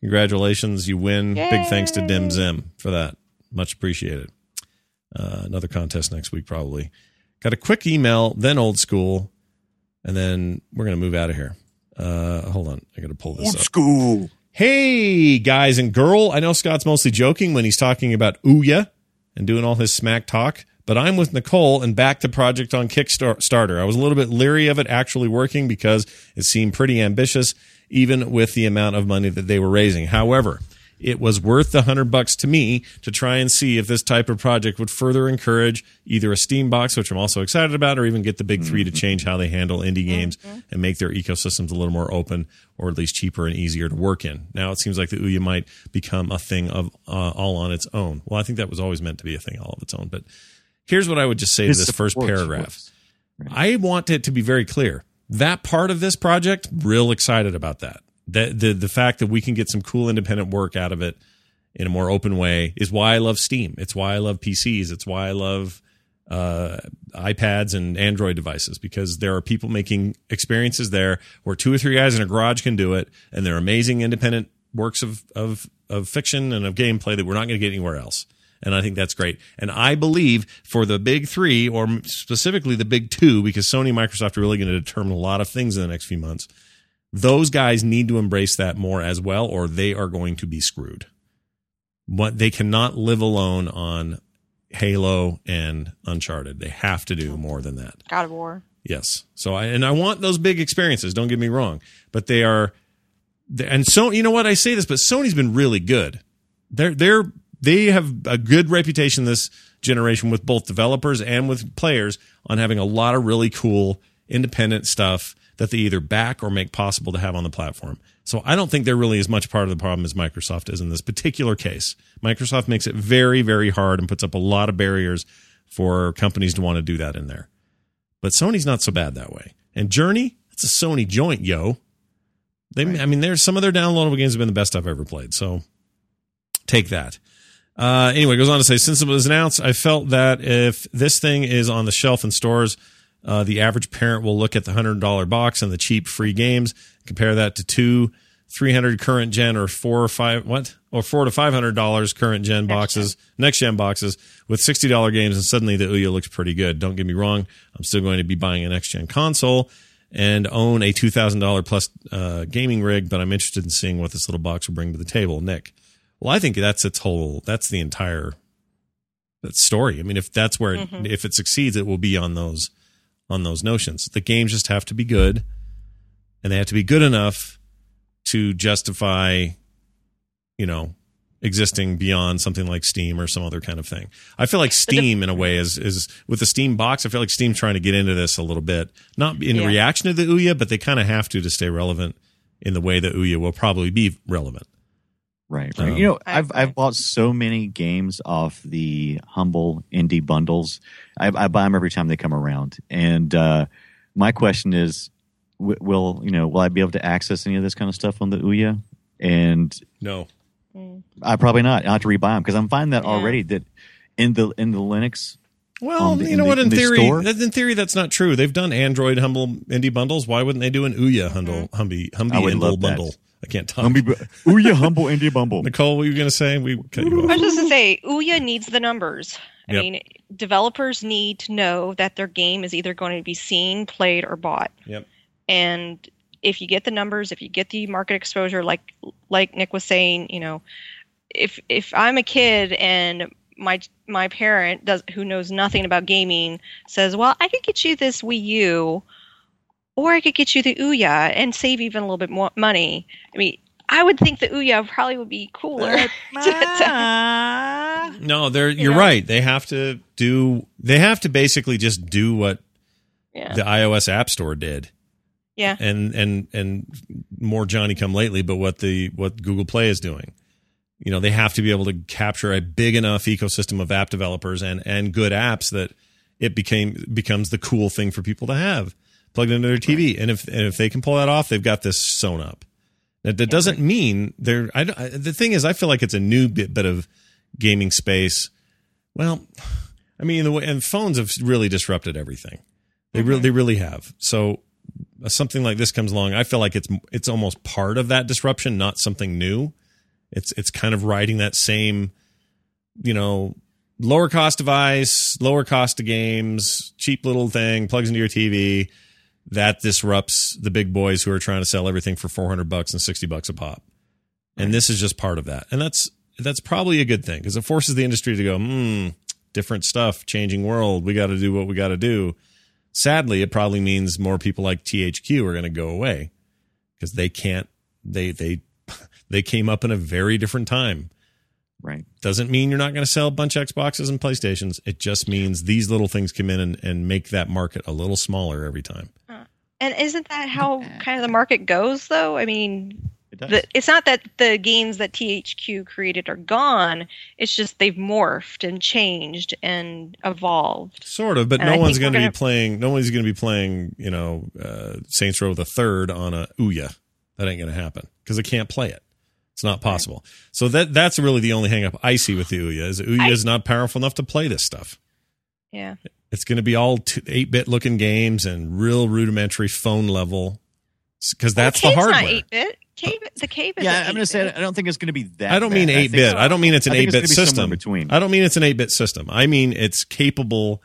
Speaker 1: Congratulations, you win. Big thanks to Dim Zim for that. Much appreciated. Uh, another contest next week, probably. Got a quick email, then old school, and then we're going to move out of here. Uh, hold on. I got to pull this up.
Speaker 3: school.
Speaker 1: Hey, guys and girl. I know Scott's mostly joking when he's talking about Ouya and doing all his smack talk, but I'm with Nicole and back to project on Kickstarter. I was a little bit leery of it actually working because it seemed pretty ambitious, even with the amount of money that they were raising. However, it was worth the hundred bucks to me to try and see if this type of project would further encourage either a Steam box, which I'm also excited about, or even get the big 3 to change how they handle indie games and make their ecosystems a little more open or at least cheaper and easier to work in. Now it seems like the Ouya might become a thing of uh, all on its own. Well, I think that was always meant to be a thing all of its own. But here's what I would just say
Speaker 3: His
Speaker 1: to this first paragraph.
Speaker 3: was-
Speaker 1: I want it to be very clear. That part of this project, real excited about that. The, the the fact that we can get some cool independent work out of it in a more open way is why I love Steam. It's why I love PCs. It's why I love uh, iPads and Android devices because there are people making experiences there where two or three guys in a garage can do it, and they're amazing independent works of of of fiction and of gameplay that we're not going to get anywhere else. And I think that's great. And I believe for the big three, or specifically the big two, because Sony and Microsoft are really going to determine a lot of things in the next few months, those guys need to embrace that more as well, or they are going to be screwed. What they cannot live alone on Halo and Uncharted. They have to do more than that.
Speaker 4: God of War.
Speaker 1: Yes. So I and I want those big experiences. Don't get me wrong, but they are. And so you know what I say this, but Sony's been really good. They're they're they have a good reputation this generation with both developers and with players on having a lot of really cool independent stuff that they either back or make possible to have on the platform. So I don't think they're really as much part of the problem as Microsoft is in this particular case. Microsoft makes it very, very hard and puts up a lot of barriers for companies to want to do that in there. But Sony's not so bad that way. And Journey, it's a Sony joint, yo. They, I mean, there's some of their downloadable games have been the best I've ever played. So take that. Uh, anyway, it goes on to say, since it was announced, I felt that if this thing is on the shelf in stores, uh, the average parent will look at the hundred dollar box and the cheap free games, compare that to two, three hundred current gen or four or five what or four to five hundred dollars current gen boxes, next gen boxes with sixty dollar games, and suddenly the Ouya looks pretty good. Don't get me wrong, I'm still going to be buying a next gen console and own a two thousand dollar plus uh, gaming rig, but I'm interested in seeing what this little box will bring to the table. Nick, well, I think that's its whole. That's the entire that story. I mean, if that's where it, mm-hmm. if it succeeds, it will be on those on those notions. The games just have to be good, and they have to be good enough to justify, you know, existing beyond something like Steam or some other kind of thing. I feel like Steam, in a way, is is with the Steam box. I feel like Steam's trying to get into this a little bit, not in
Speaker 4: Yeah.
Speaker 1: reaction to the Ouya, but they kind of have to to stay relevant in the way that Ouya will probably be relevant.
Speaker 3: Right, right.
Speaker 1: Um,
Speaker 3: you know,
Speaker 4: I
Speaker 3: I've. I've bought so many games off the humble indie bundles. I, I buy them every time they come around, and uh, my question is, w- will you know, will I be able to access any of this kind of stuff on the Ouya? And
Speaker 1: No,
Speaker 3: I probably not. I will have to rebuy them because I'm finding that
Speaker 4: Yeah.
Speaker 3: already that in the in the Linux.
Speaker 1: Well,
Speaker 3: the-
Speaker 1: you
Speaker 3: in
Speaker 1: know
Speaker 3: the-
Speaker 1: what? In
Speaker 3: in the
Speaker 1: theory,
Speaker 3: store?
Speaker 1: that- in theory, that's not true. They've done Android humble indie bundles. Why wouldn't they do an Ouya humble humby humby
Speaker 3: would
Speaker 1: humble
Speaker 3: love that.
Speaker 1: Bundle? I can't talk.
Speaker 3: Ouya humble indie bumble.
Speaker 1: Nicole, what were you going to say? We cut you
Speaker 4: I was
Speaker 1: off.
Speaker 4: just to say, Ouya needs the numbers. I
Speaker 1: Yep.
Speaker 4: mean, developers need to know that their game is either going to be seen, played, or bought.
Speaker 1: Yep.
Speaker 4: And if you get the numbers, if you get the market exposure, like like Nick was saying, you know, if if I'm a kid and my my parent does who knows nothing about gaming says, "Well, I could get you this Wii U, or I could get you the Ouya and save even a little bit more money." I mean, I would think the Ouya probably would be cooler.
Speaker 1: Uh, no, they're you're
Speaker 4: know?
Speaker 1: right. They have to do. They have to basically just do what
Speaker 4: yeah.
Speaker 1: the iOS App Store did,
Speaker 4: Yeah.
Speaker 1: and and and more Johnny come lately. But what the what Google Play is doing, you know, they have to be able to capture a big enough ecosystem of app developers and and good apps that it became becomes the cool thing for people to have plugged into their TV. And if and if they can pull that off, they've got this sewn up. That, that doesn't mean they're. I, don't- I, the thing is, I feel like it's a new bit, bit of gaming space. Well, I mean, the way and phones have really disrupted everything. They really, they really have. So uh, something like this comes along. I feel like it's it's almost part of that disruption, not something new. It's it's kind of riding that same, you know, lower cost device, lower cost of games, cheap little thing, plugs into your TV. That disrupts the big boys who are trying to sell everything for four hundred bucks and sixty bucks a pop. And this is just part of that, and that's that's probably a good thing because it forces the industry to go, hmm, different stuff, changing world. We got to do what we got to do. Sadly, it probably means more people like THQ are going to go away because they can't. They they they came up in a very different time.
Speaker 3: Right.
Speaker 1: Doesn't mean you're not going to sell a bunch of Xboxes and PlayStations. It just means these little things come in and, and make that market a little smaller every time.
Speaker 4: And isn't that how kind of the market goes, though? I mean,
Speaker 3: It
Speaker 4: the, it's not that the games that THQ created are gone. It's just they've morphed and changed and evolved.
Speaker 1: Sort of, but
Speaker 4: And
Speaker 1: no
Speaker 4: I
Speaker 1: one's going to be playing. No one's going to be playing. You know, uh, Saints Row the Third on a Ouya. That ain't going to happen because they can't play it. It's not possible. So that that's really the only hang up I see with the Ouya is Ouya
Speaker 4: I-
Speaker 1: is not powerful enough to play this stuff.
Speaker 4: Yeah.
Speaker 1: It's going to be all eight bit looking games and real rudimentary phone level because that's the
Speaker 4: Cave's
Speaker 1: hardware.
Speaker 4: Not eight bit. Cave, the cave is.
Speaker 3: yeah, I'm going to say I don't think it's going to be that.
Speaker 1: I don't mean eight
Speaker 3: think-
Speaker 1: bit. I don't mean it's an eight
Speaker 3: think
Speaker 1: bit
Speaker 3: it's gonna be somewhere
Speaker 1: system.
Speaker 3: between.
Speaker 1: I don't mean it's an eight bit system. I mean it's capable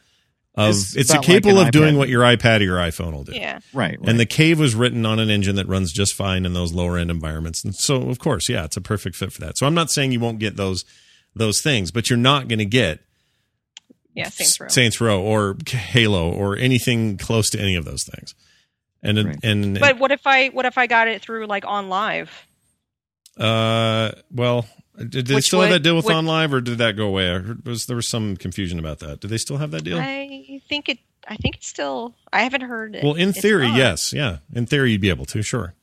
Speaker 1: of
Speaker 3: It's
Speaker 1: it's,
Speaker 3: about like
Speaker 1: capable
Speaker 3: an
Speaker 1: of doing what your iPad or your iPhone will do.
Speaker 4: Yeah.
Speaker 3: Right, right.
Speaker 1: And the cave was written on an engine that runs just fine in those lower end environments. And so of course, yeah, it's a perfect fit for that. So I'm not saying you won't get those those things, but you're not going to get
Speaker 4: Yeah, Saints Row.
Speaker 1: Saints Row or Halo or anything close to any of those things. And
Speaker 3: Right.
Speaker 1: and
Speaker 4: But what if I what if I got it through like OnLive?
Speaker 1: uh, well, did they
Speaker 4: Which
Speaker 1: still have that deal with
Speaker 4: would-
Speaker 1: OnLive, or did that go away? I heard, was there was some confusion about that? Do they still have that deal?
Speaker 4: I think it. I think it's still. I haven't heard it.
Speaker 1: well, in theory,
Speaker 4: on.
Speaker 1: yes, yeah. In theory, you'd be able to, sure.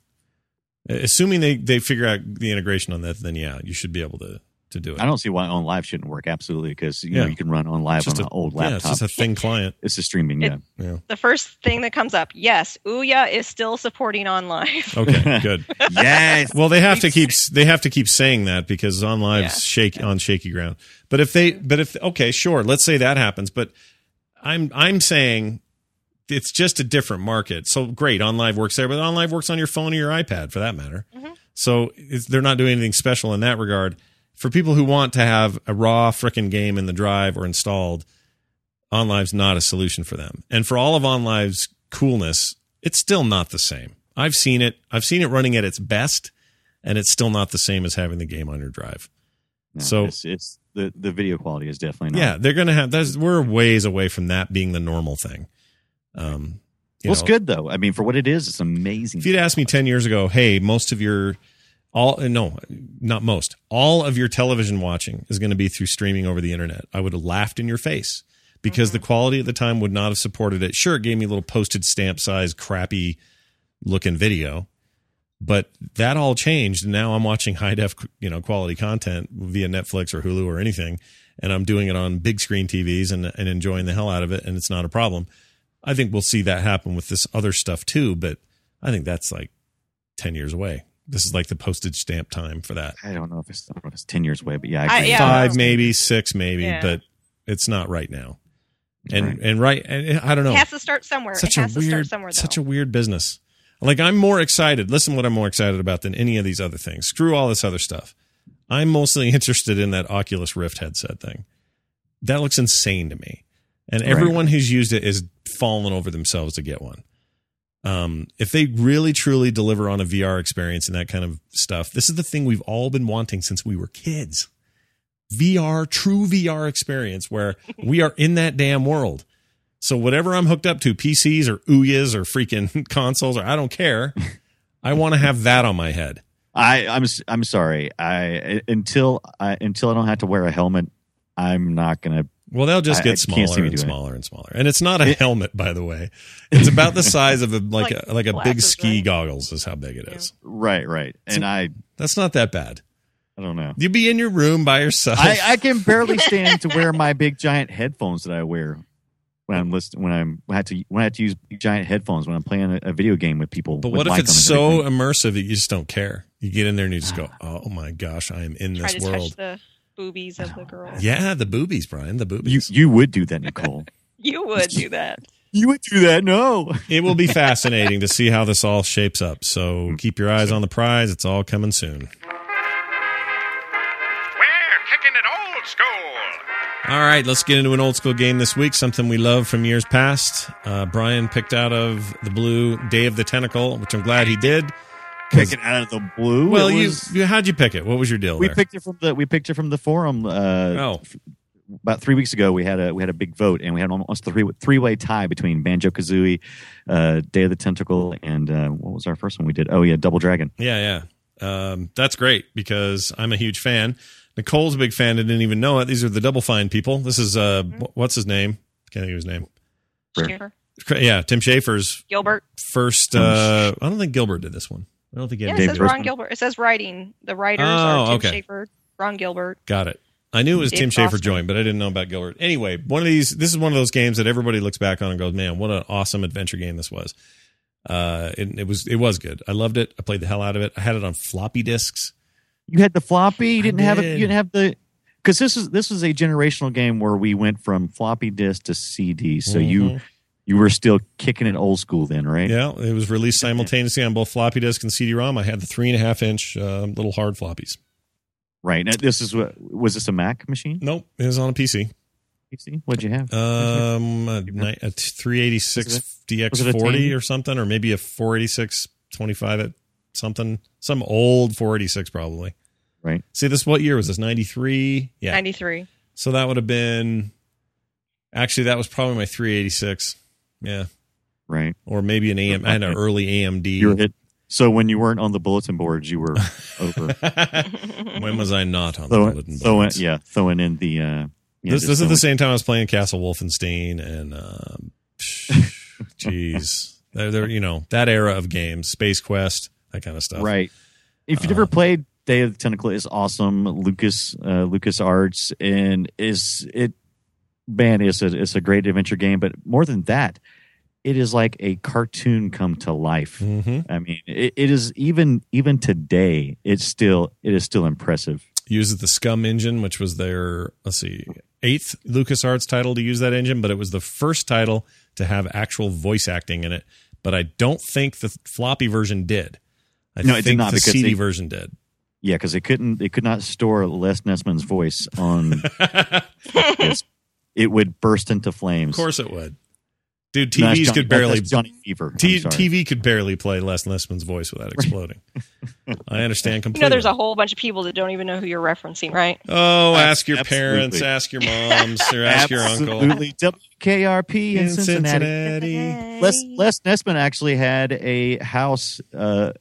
Speaker 1: Assuming they they figure out the integration on that, then yeah, you should be able to to do it.
Speaker 3: I don't see why OnLive shouldn't work absolutely because you know you can run
Speaker 1: OnLive
Speaker 3: on an old
Speaker 1: yeah, it's just a thin client.
Speaker 3: it's a streaming,
Speaker 4: It-
Speaker 3: yeah.
Speaker 1: Yeah.
Speaker 4: The first thing that comes up, yes, Ouya is still supporting OnLive.
Speaker 1: Okay, good.
Speaker 3: yes.
Speaker 1: Well, they have to keep they have to keep saying that because OnLive's
Speaker 4: Yeah.
Speaker 1: shake on shaky ground. But if they but if okay, sure, let's say that happens, but I'm I'm saying it's just a different market. So great, OnLive works there, but OnLive works on your phone or your iPad for that matter. Mm-hmm. So it's, they're not doing anything special in that regard. For people who want to have a raw frickin' game in the drive or installed, OnLive's not a solution for them. And for all of OnLive's coolness, it's still not the same. I've seen it. I've seen it running at its best, and it's still not the same as having the game on your drive.
Speaker 3: No,
Speaker 1: So-
Speaker 3: it's, it's the the video quality is definitely not.
Speaker 1: Yeah, they're gonna have. That's we're ways away from that being the normal thing. Um, you
Speaker 3: Well, it's good though. I mean, for what it is, it's amazing.
Speaker 1: If you'd asked me ten years ago, hey, most of your all uh, no, not most, all of your television watching is going to be through streaming over the internet, I would have laughed in your face because the mm-hmm. quality at the time would not have supported it. Sure, it gave me a little postage stamp size, crappy looking video, but that all changed. And now I'm watching high def, you know, quality content via Netflix or Hulu or anything, and I'm doing it on big screen TVs and and enjoying the hell out of it, and it's not a problem. I think we'll see that happen with this other stuff too, but I think that's like 10 years away. This is like the postage stamp time for that.
Speaker 3: I don't know if it's, know if it's ten years away, but yeah, I
Speaker 4: I- yeah.
Speaker 1: Five, maybe six, maybe,
Speaker 4: Yeah.
Speaker 1: but it's not right now. And,
Speaker 3: Right.
Speaker 1: and right. And I don't know.
Speaker 4: It has to start somewhere.
Speaker 1: Such
Speaker 4: it
Speaker 1: a
Speaker 4: has to start
Speaker 1: weird,
Speaker 4: somewhere. Though.
Speaker 1: such a weird business. Like I'm more excited. Listen, what I'm more excited about than any of these other things. Screw all this other stuff. I'm mostly interested in that Oculus Rift headset thing. That looks insane to me. And
Speaker 3: Right.
Speaker 1: everyone who's used it is falling over themselves to get one. Um, if they really truly deliver on a VR experience and that kind of stuff, this is the thing we've all been wanting since we were kids. VR, true VR experience where we are in that damn world. So whatever I'm hooked up to, PCs or Ouyas or freaking consoles or I don't care. I want to have that on my head.
Speaker 3: I I'm I'm sorry. I until I until I don't have to wear a helmet, I'm not gonna.
Speaker 1: Well, they'll just get
Speaker 3: I can't
Speaker 1: smaller
Speaker 3: me
Speaker 1: and
Speaker 3: doing it.
Speaker 1: smaller and smaller. And it's not a helmet, by the way. It's about the size of a like,
Speaker 4: Like
Speaker 1: a, like a big ski
Speaker 4: right?
Speaker 1: goggles is how big it is.
Speaker 3: Right, right. And I
Speaker 1: That's not that bad.
Speaker 3: I don't know.
Speaker 1: You'd be in your room by yourself.
Speaker 3: I, I can barely stand to wear my big giant headphones that I wear when I'm listening. When I'm when I have to when I have to use giant headphones when I'm playing a, a video game with people.
Speaker 1: but
Speaker 3: with
Speaker 1: what if it's so
Speaker 3: everything.
Speaker 1: immersive that you just don't care? You get in there and you just go, "Oh my gosh, I am in
Speaker 4: Try
Speaker 1: this
Speaker 4: to
Speaker 1: world."
Speaker 4: touch the boobies of the girls.
Speaker 1: Yeah, the boobies, Brian, the
Speaker 3: You
Speaker 1: boobies.
Speaker 3: you would do that, Nicole.
Speaker 4: You would do that.
Speaker 3: you would do that. No.
Speaker 1: it will be fascinating to see how this all shapes up. So keep your eyes on the prize. It's all coming soon.
Speaker 5: We're kicking it old school.
Speaker 1: All right, let's get into an old school game this week. Something we love from years past. Uh, Brian picked out of the blue Day of the Tentacle, which I'm glad he did. 'Cause-
Speaker 3: Pick it out of the blue.
Speaker 1: well,
Speaker 3: It
Speaker 1: you,
Speaker 3: was-
Speaker 1: you how'd you pick it? What was your deal
Speaker 3: we
Speaker 1: there?
Speaker 3: picked it from the we picked it from the forum. Uh,
Speaker 1: oh,
Speaker 3: about three weeks ago, we had a we had a big vote, and we had almost a three three way tie between Banjo Kazooie, uh, Day of the Tentacle, and uh, what was our first one we did? Oh yeah, Double Dragon.
Speaker 1: yeah, yeah. Um, that's great because I'm a huge fan. Nicole's a big fan. I didn't even know it. These are the Double Fine people. This is uh, wh- what's his name? Can't think of his name.
Speaker 4: Schafer.
Speaker 1: Yeah, Tim Schafer's
Speaker 4: Gilbert.
Speaker 1: first. Uh, I don't think Gilbert did this one. I don't think he
Speaker 4: Yeah, it
Speaker 3: Dave
Speaker 4: says
Speaker 1: Gilbert.
Speaker 4: Ron Gilbert. It says writing. The writers
Speaker 1: Oh,
Speaker 4: are Tim
Speaker 1: okay.
Speaker 4: Schafer, Ron Gilbert.
Speaker 1: Got it. I knew it was
Speaker 4: Dave
Speaker 1: Tim Schafer
Speaker 4: Foster.
Speaker 1: joined, but I didn't know about Gilbert. Anyway, one of these. This is one of those games that everybody looks back on and goes, "Man, what an awesome adventure game this was." Uh, it, it was. It was good. I loved it. I played the hell out of it. I had it on floppy disks.
Speaker 3: You had the floppy. You didn't have it. You didn't have the because this is this was a generational game where we went from floppy disk to CD. So you
Speaker 1: Mhm.
Speaker 3: You were still kicking it old school then, right?
Speaker 1: yeah, it was released simultaneously on both floppy disk and CD-ROM. I had the three and a half inch uh, little hard floppies.
Speaker 3: Right. Now, this is what was this a Mac machine?
Speaker 1: Nope, it was on a PC.
Speaker 3: PC? What'd you have?
Speaker 1: Um, a, a 386
Speaker 3: Was it a
Speaker 1: DX40 or something, or maybe a 486 25 at something, some old 486 probably.
Speaker 3: Right.
Speaker 1: See, this what year was this? 93? Yeah.
Speaker 4: 93.
Speaker 1: So that would have been Actually, that was probably my 386. Yeah,
Speaker 3: right?
Speaker 1: or maybe an AM. I had an early AMD.
Speaker 3: You were hit. So when you weren't on the bulletin boards, you were over.
Speaker 1: when was I not on the
Speaker 3: throwing,
Speaker 1: bulletin
Speaker 3: throwing,
Speaker 1: boards?
Speaker 3: yeah, throwing in the. Uh, yeah,
Speaker 1: this, this is the same time I was playing Castle Wolfenstein and um, jeez, they're, they're, you know that era of games, Space Quest, that kind of stuff.
Speaker 3: Right. If you've ever played Day of the Tentacle, is awesome. Lucas uh, LucasArts and is it man it's a it's a great adventure game, but more than that, it is like a cartoon come to life.
Speaker 1: hmm
Speaker 3: I mean, it, it is even even today. It's still it is still impressive.
Speaker 1: Uses the SCUMM engine, which was their let's see eighth LucasArts title to use that engine, but it was the first title to have actual voice acting in it. But I don't think the floppy version did. I
Speaker 3: No, it did
Speaker 1: think
Speaker 3: not
Speaker 1: the CD
Speaker 3: they-
Speaker 1: version did.
Speaker 3: Yeah, because it couldn't it could not store Les Nessman's voice on. It would burst into flames.
Speaker 1: Of course it would. Dude,
Speaker 3: No,
Speaker 1: TVs
Speaker 3: Johnny-
Speaker 1: could barely
Speaker 3: Johnny Fever.
Speaker 1: T- TV could barely play Les Nessman's voice without exploding. I understand
Speaker 4: You know, there's a whole bunch of people that don't even know who you're referencing, right?
Speaker 1: oh,
Speaker 3: Abs-
Speaker 1: ask your parents, ask your moms, or ask your uncle.
Speaker 3: Absolutely. WKRP in,
Speaker 1: In
Speaker 3: Cincinnati.
Speaker 1: Cincinnati.
Speaker 3: Les, Les Nessman actually had a house uh,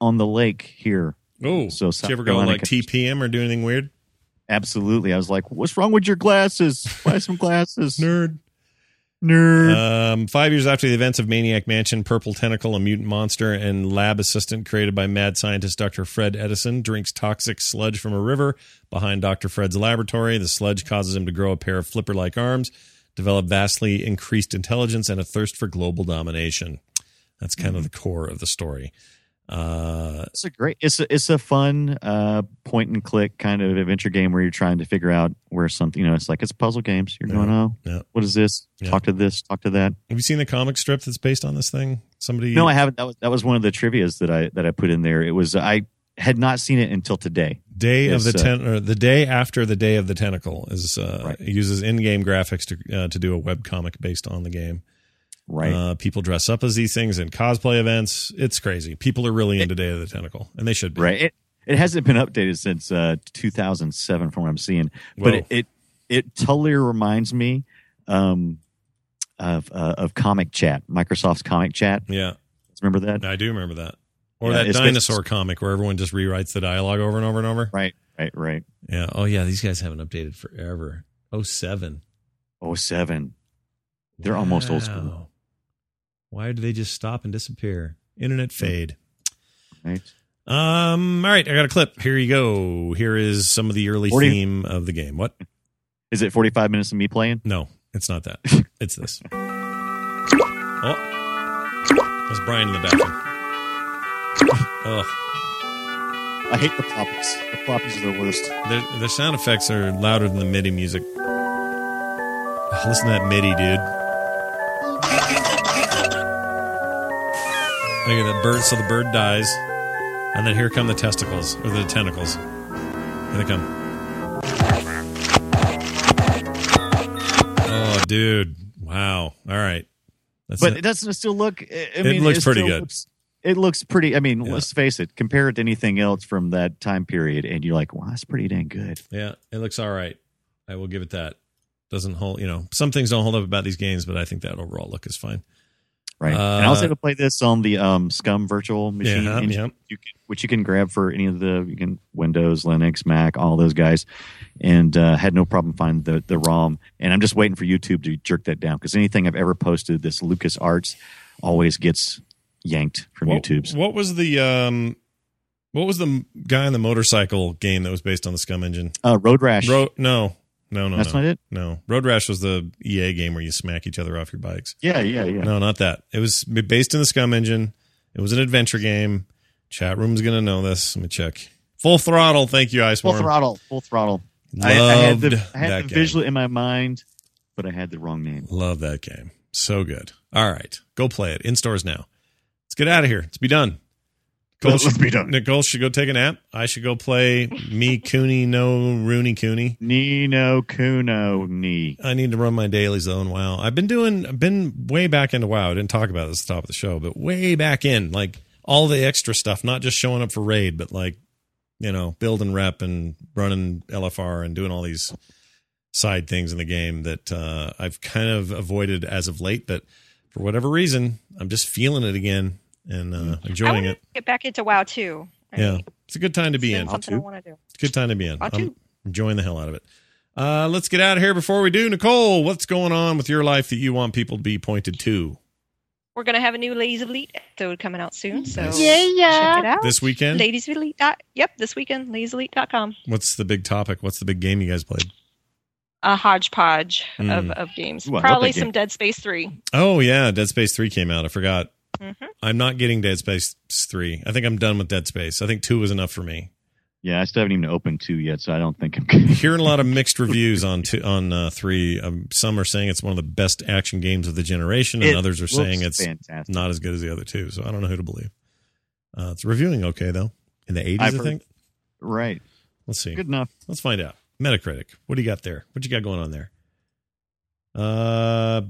Speaker 3: on the lake here.
Speaker 1: Oh,
Speaker 3: So
Speaker 1: did you ever go
Speaker 3: Carolina
Speaker 1: like TPM or do anything weird?
Speaker 3: Absolutely. I was like, what's wrong with your glasses? Buy some glasses.
Speaker 1: Nerd.
Speaker 3: Nerd.
Speaker 1: Um, five years after the events of Maniac Mansion, Purple Tentacle, a mutant monster and lab assistant created by mad scientist Dr. Fred Edison, drinks toxic sludge from a river behind Dr. Fred's laboratory. The sludge causes him to grow a pair of flipper like arms, develop vastly increased intelligence, and a thirst for global domination. That's kind of the core of the story. Uh,
Speaker 3: It's a great. It's a it's a fun uh, point and click kind of adventure game where you're trying to figure out where something. You know, it's like it's puzzle games. You're going, oh,
Speaker 1: yeah.
Speaker 3: what is this?
Speaker 1: Yeah.
Speaker 3: Talk to this. Talk to that.
Speaker 1: Have you seen the comic strip that's based on this thing? Somebody?
Speaker 3: No, I haven't. That was that was one of the trivia's that I that I put in there. It was I had not seen it until today.
Speaker 1: Day of
Speaker 3: Yes,
Speaker 1: the
Speaker 3: uh,
Speaker 1: ten, or the day after the day of the tentacle is uh,
Speaker 3: Right.
Speaker 1: uses in-game graphics to uh, to do a web comic based on the game.
Speaker 3: Right.
Speaker 1: Uh, people dress up as these things in cosplay events. It's crazy. People are really into Day of the Tentacle, and they should be.
Speaker 3: right. It it hasn't been updated since uh, 2007 from what I'm seeing, but it, it it totally reminds me um, of uh, of Comic Chat, Microsoft's Comic Chat.
Speaker 1: Yeah,
Speaker 3: Remember that?
Speaker 1: I do remember that. Or
Speaker 3: Yeah,
Speaker 1: that dinosaur comic where everyone just rewrites the dialogue over and over and over.
Speaker 3: Right. Right. Right.
Speaker 1: Yeah. Oh yeah, these guys haven't updated forever. Oh seven.
Speaker 3: Oh seven. They're almost old school.
Speaker 1: Why do they just stop and disappear? Internet fade.
Speaker 3: Right.
Speaker 1: Um. All right, I got a clip. Here you go. Here is some of the early
Speaker 3: 40
Speaker 1: theme of the game. What?
Speaker 3: Is it 45 minutes of me playing?
Speaker 1: No, it's not that. It's this. Oh, that's Brian in the bathroom. Oh,
Speaker 3: I hate the ploppies. The ploppies are the worst.
Speaker 1: their, their sound effects are louder than the MIDI music. Oh, listen to that MIDI, dude. Look at that bird. So the bird dies, and then here come the testicles or the tentacles. Here they come. Oh, dude! Wow. All right. That's
Speaker 3: But
Speaker 1: it.
Speaker 3: it doesn't still look. I I
Speaker 1: It
Speaker 3: mean,
Speaker 1: looks pretty good.
Speaker 3: Looks, it looks pretty. I mean,
Speaker 1: Yeah.
Speaker 3: let's face it. Compare it to anything else from that time period, and you're like, "Wow, that's pretty dang good."
Speaker 1: Yeah, it looks all right. I will give it that. Doesn't hold, you know, some things don't hold up about these games, but I think that overall look is fine.
Speaker 3: Right. and I
Speaker 1: Uh,
Speaker 3: was able to play this on the um, SCUMM virtual machine,
Speaker 1: Yeah,
Speaker 3: engine,
Speaker 1: yeah.
Speaker 3: You can, which you can grab for any of the you can Windows, Linux, Mac, all those guys, and uh, had no problem finding the the ROM. And I'm just waiting for YouTube to jerk that down because anything I've ever posted, this LucasArts, always gets yanked from
Speaker 1: What,
Speaker 3: YouTube's.
Speaker 1: what was the um, what was the guy on the motorcycle game that was based on the SCUMM engine?
Speaker 3: Uh, Road Rash.
Speaker 1: Road? No, no, no,
Speaker 3: That's
Speaker 1: no,
Speaker 3: not it.
Speaker 1: no. Road Rash was the EA game where you smack each other off your bikes.
Speaker 3: Yeah, yeah, yeah.
Speaker 1: No, not that. It was based in the SCUMM engine. It was an adventure game. Chat room's gonna know this. Let me check. Full throttle. Thank you, Ice
Speaker 3: Full throttle. Full throttle.
Speaker 1: Loved
Speaker 3: I, I had the, I had the
Speaker 1: game.
Speaker 3: visual in my mind, but I had the wrong name.
Speaker 1: Love that game. So good. All right. Go play it in stores now. Let's get out of here. Let's be done. Cole
Speaker 3: Let's
Speaker 1: should,
Speaker 3: be done.
Speaker 1: Nicole should go take a nap. I should go play me Cooney no Rooney Cooney.
Speaker 3: Nino Kuno Ni.
Speaker 1: I need to run my dailies though in WoW. I've been doing I've been way back into WoW. I didn't talk about this at the top of the show, but way back in, like all the extra stuff, not just showing up for raid, but like, you know, building rep and running LFR and doing all these side things in the game that uh, I've kind of avoided as of late. But for whatever reason, I'm just feeling it again and uh,
Speaker 4: Mm. I
Speaker 1: enjoying it.
Speaker 4: get back into WoW too. I
Speaker 1: Yeah,
Speaker 4: mean,
Speaker 1: it's a good time to be in.
Speaker 4: something I want to do.
Speaker 1: It's a good time to be in.
Speaker 4: I'll
Speaker 1: I'm
Speaker 4: too.
Speaker 1: enjoying the hell out of it. Uh, let's get out of here before we do. Nicole, what's going on with your life that you want people to be pointed to
Speaker 4: We're gonna have a new Ladies of Elite episode coming out soon, so
Speaker 1: Nice.
Speaker 4: check it out.
Speaker 1: this weekend?
Speaker 4: Ladies of Elite. Dot, yep, this weekend. LadiesOfElite.com.
Speaker 1: What's the big topic? What's the big game you guys played?
Speaker 4: A hodgepodge of,
Speaker 1: Mm.
Speaker 4: of games.
Speaker 3: Ooh,
Speaker 4: Probably
Speaker 3: that game.
Speaker 4: some Dead Space Three.
Speaker 1: Oh yeah, Dead Space Three came out. I forgot.
Speaker 4: Hmm
Speaker 1: I'm not getting Dead Space Three. I think I'm done with Dead Space. I think two was enough for me.
Speaker 3: Yeah, I still haven't even opened two yet, so I don't think I'm going
Speaker 1: Hearing a lot of mixed reviews on two, on uh, three. Um, some are saying it's one of the best action games of the generation, and
Speaker 3: It
Speaker 1: others are saying it's
Speaker 3: fantastic.
Speaker 1: not as good as the other two. So I don't know who to believe. Uh, it's reviewing okay though. In the 80s, I
Speaker 3: I've heard-
Speaker 1: think.
Speaker 3: right.
Speaker 1: Let's see.
Speaker 3: Good enough.
Speaker 1: Let's find out. Metacritic. What do you got there? What you got going on there? Uh,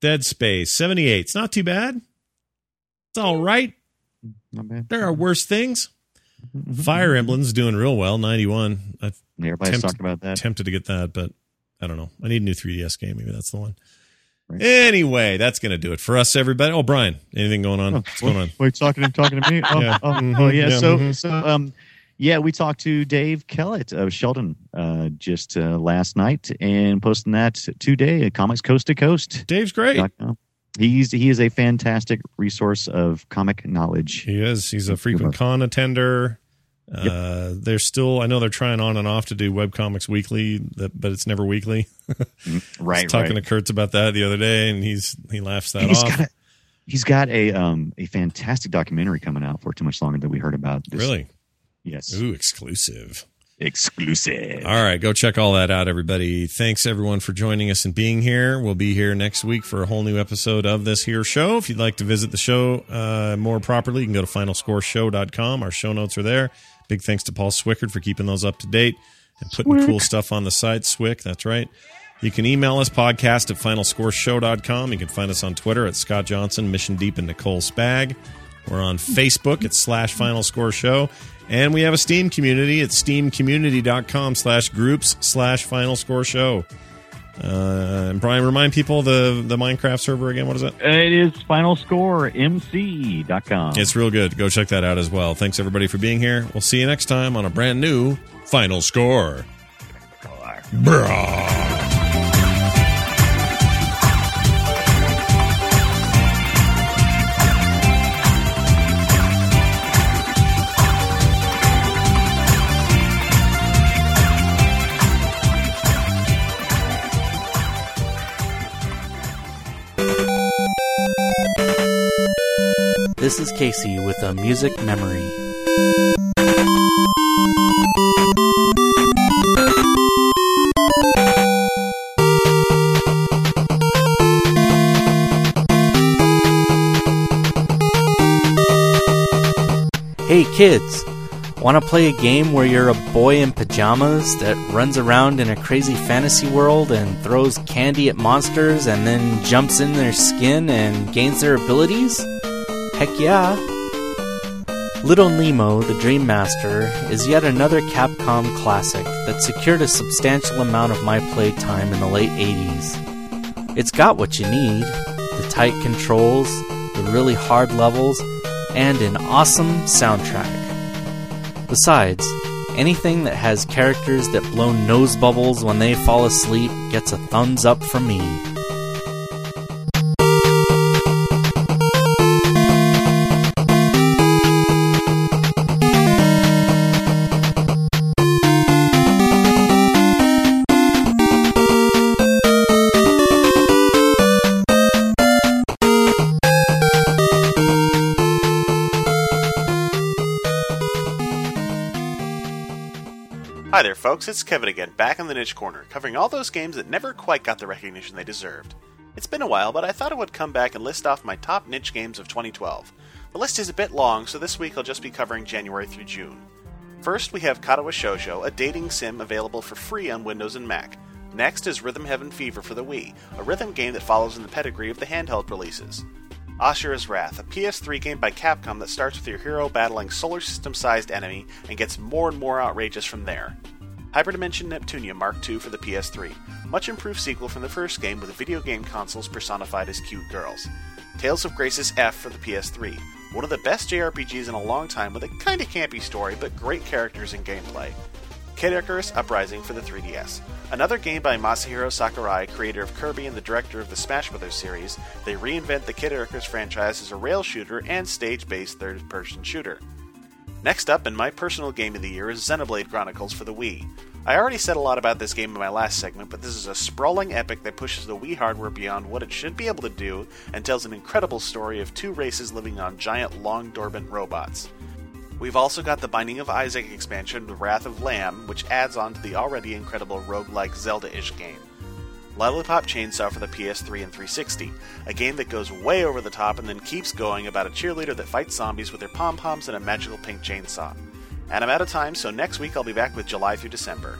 Speaker 1: Dead Space 78. It's not too bad. It's all right.
Speaker 3: Not bad.
Speaker 1: There are worse things.
Speaker 3: Mm-hmm.
Speaker 1: Fire Emblem's doing real well. 91. I've
Speaker 3: Everybody's
Speaker 1: Tempt-
Speaker 3: talked about that.
Speaker 1: tempted to get that, but I don't know. I need a new 3DS game. Maybe that's the one.
Speaker 3: Right.
Speaker 1: Anyway, that's going to do it for us, everybody. Oh, Brian, anything going on?
Speaker 3: Oh,
Speaker 1: What's going on?
Speaker 3: Wait, talking to talking to me? Oh,
Speaker 1: Yeah.
Speaker 3: oh,
Speaker 1: Mhm.
Speaker 3: oh, yeah.
Speaker 1: Yeah,
Speaker 3: So,
Speaker 1: mhm.
Speaker 3: so, um, yeah, we talked to Dave Kellett of Sheldon uh, just uh, last night and posting that today at Comics Coast to Coast.
Speaker 1: Dave's great.
Speaker 3: He's he is a fantastic resource of comic knowledge.
Speaker 1: He is. He's a frequent con attender. Uh, they're still. I know they're trying on and off to do webcomics weekly, but it's never weekly. I
Speaker 3: Right,
Speaker 1: was talking
Speaker 3: right.
Speaker 1: to Kurtz about that the other day, and he's he laughs that
Speaker 3: He's
Speaker 1: off.
Speaker 3: got he's got a um a fantastic documentary coming out for too much longer than we heard about. This-
Speaker 1: really?
Speaker 3: Yes.
Speaker 1: Ooh, exclusive.
Speaker 3: Exclusive.
Speaker 1: All right, go check all that out, everybody. Thanks everyone for joining us and being here. We'll be here next week for a whole new episode of this here show. If you'd like to visit the show uh, more properly, you can go to finalscoreshow.com. Our show notes are there. Big thanks to Paul Swickard for keeping those up to date and putting cool stuff on the site. Swick, that's right. You can email us podcast at finalscoreshow.com. You can find us on Twitter at Scott Johnson, Mission Deep, and Nicole Spag. We're on Facebook at slash Final Score Show. And we have a Steam community at steamcommunity.com slash groups slash Final Score Show. Uh, and Brian, remind people the, the Minecraft server again. What is it?
Speaker 3: It is finalscoremc.com.
Speaker 1: It's real good. Go check that out as well. Thanks everybody for being here. We'll see you next time on a brand new Final Score. Brah.
Speaker 6: This is Casey with a music memory. Hey kids, want to play a game where you're a boy in pajamas that runs around in a crazy fantasy world and throws candy at monsters and then jumps in their skin and gains their abilities? Heck yeah! Little Nemo, the Dream Master, is yet another Capcom classic that secured a substantial amount of my playtime in the late 80s. It's got what you need the tight controls, the really hard levels, and an awesome soundtrack. Besides, anything that has characters that blow nose bubbles when they fall asleep gets a thumbs up from me.
Speaker 8: Folks. It's Kevin again, back in the niche corner, covering all those games that never quite got the recognition they deserved. It's been a while, but I thought I would come back and list off my top niche games of 2012. The list is a bit long, so this week I'll just be covering January through June. First, we have Katawa Shoujo, a dating sim available for free on Windows and Mac. Next is Rhythm Heaven Fever for the Wii, a rhythm game that follows in the pedigree of the handheld releases. Asura's Wrath, a PS3 game by Capcom that starts with your hero battling solar system sized enemy and gets more and more outrageous from there. Hyperdimension Neptunia Mark II for the PS3, much improved sequel from the first game with video game consoles personified as cute girls. Tales of Graces F for the PS3, one of the best JRPGs in a long time with a kinda campy story but great characters and gameplay. Kid Icarus Uprising for the 3DS. Another game by Masahiro Sakurai, creator of Kirby and the director of the Smash Bros. series, they reinvent the Kid Icarus franchise as a rail shooter and stage based third person shooter. Next up, and my personal game of the year, is Xenoblade Chronicles for the Wii. I already said a lot about this game in my last segment, but this is a sprawling epic that pushes the Wii hardware beyond what it should be able to do and tells an incredible story of two races living on giant, long dormant robots. We've also got the Binding of Isaac expansion, The Wrath of Lamb, which adds on to the already incredible roguelike Zelda ish game. Lollipop Chainsaw for the PS3 and 360, a game that goes way over the top and then keeps going about a cheerleader that fights zombies with their pom poms and a magical pink chainsaw. And I'm out of time, so next week I'll be back with July through December.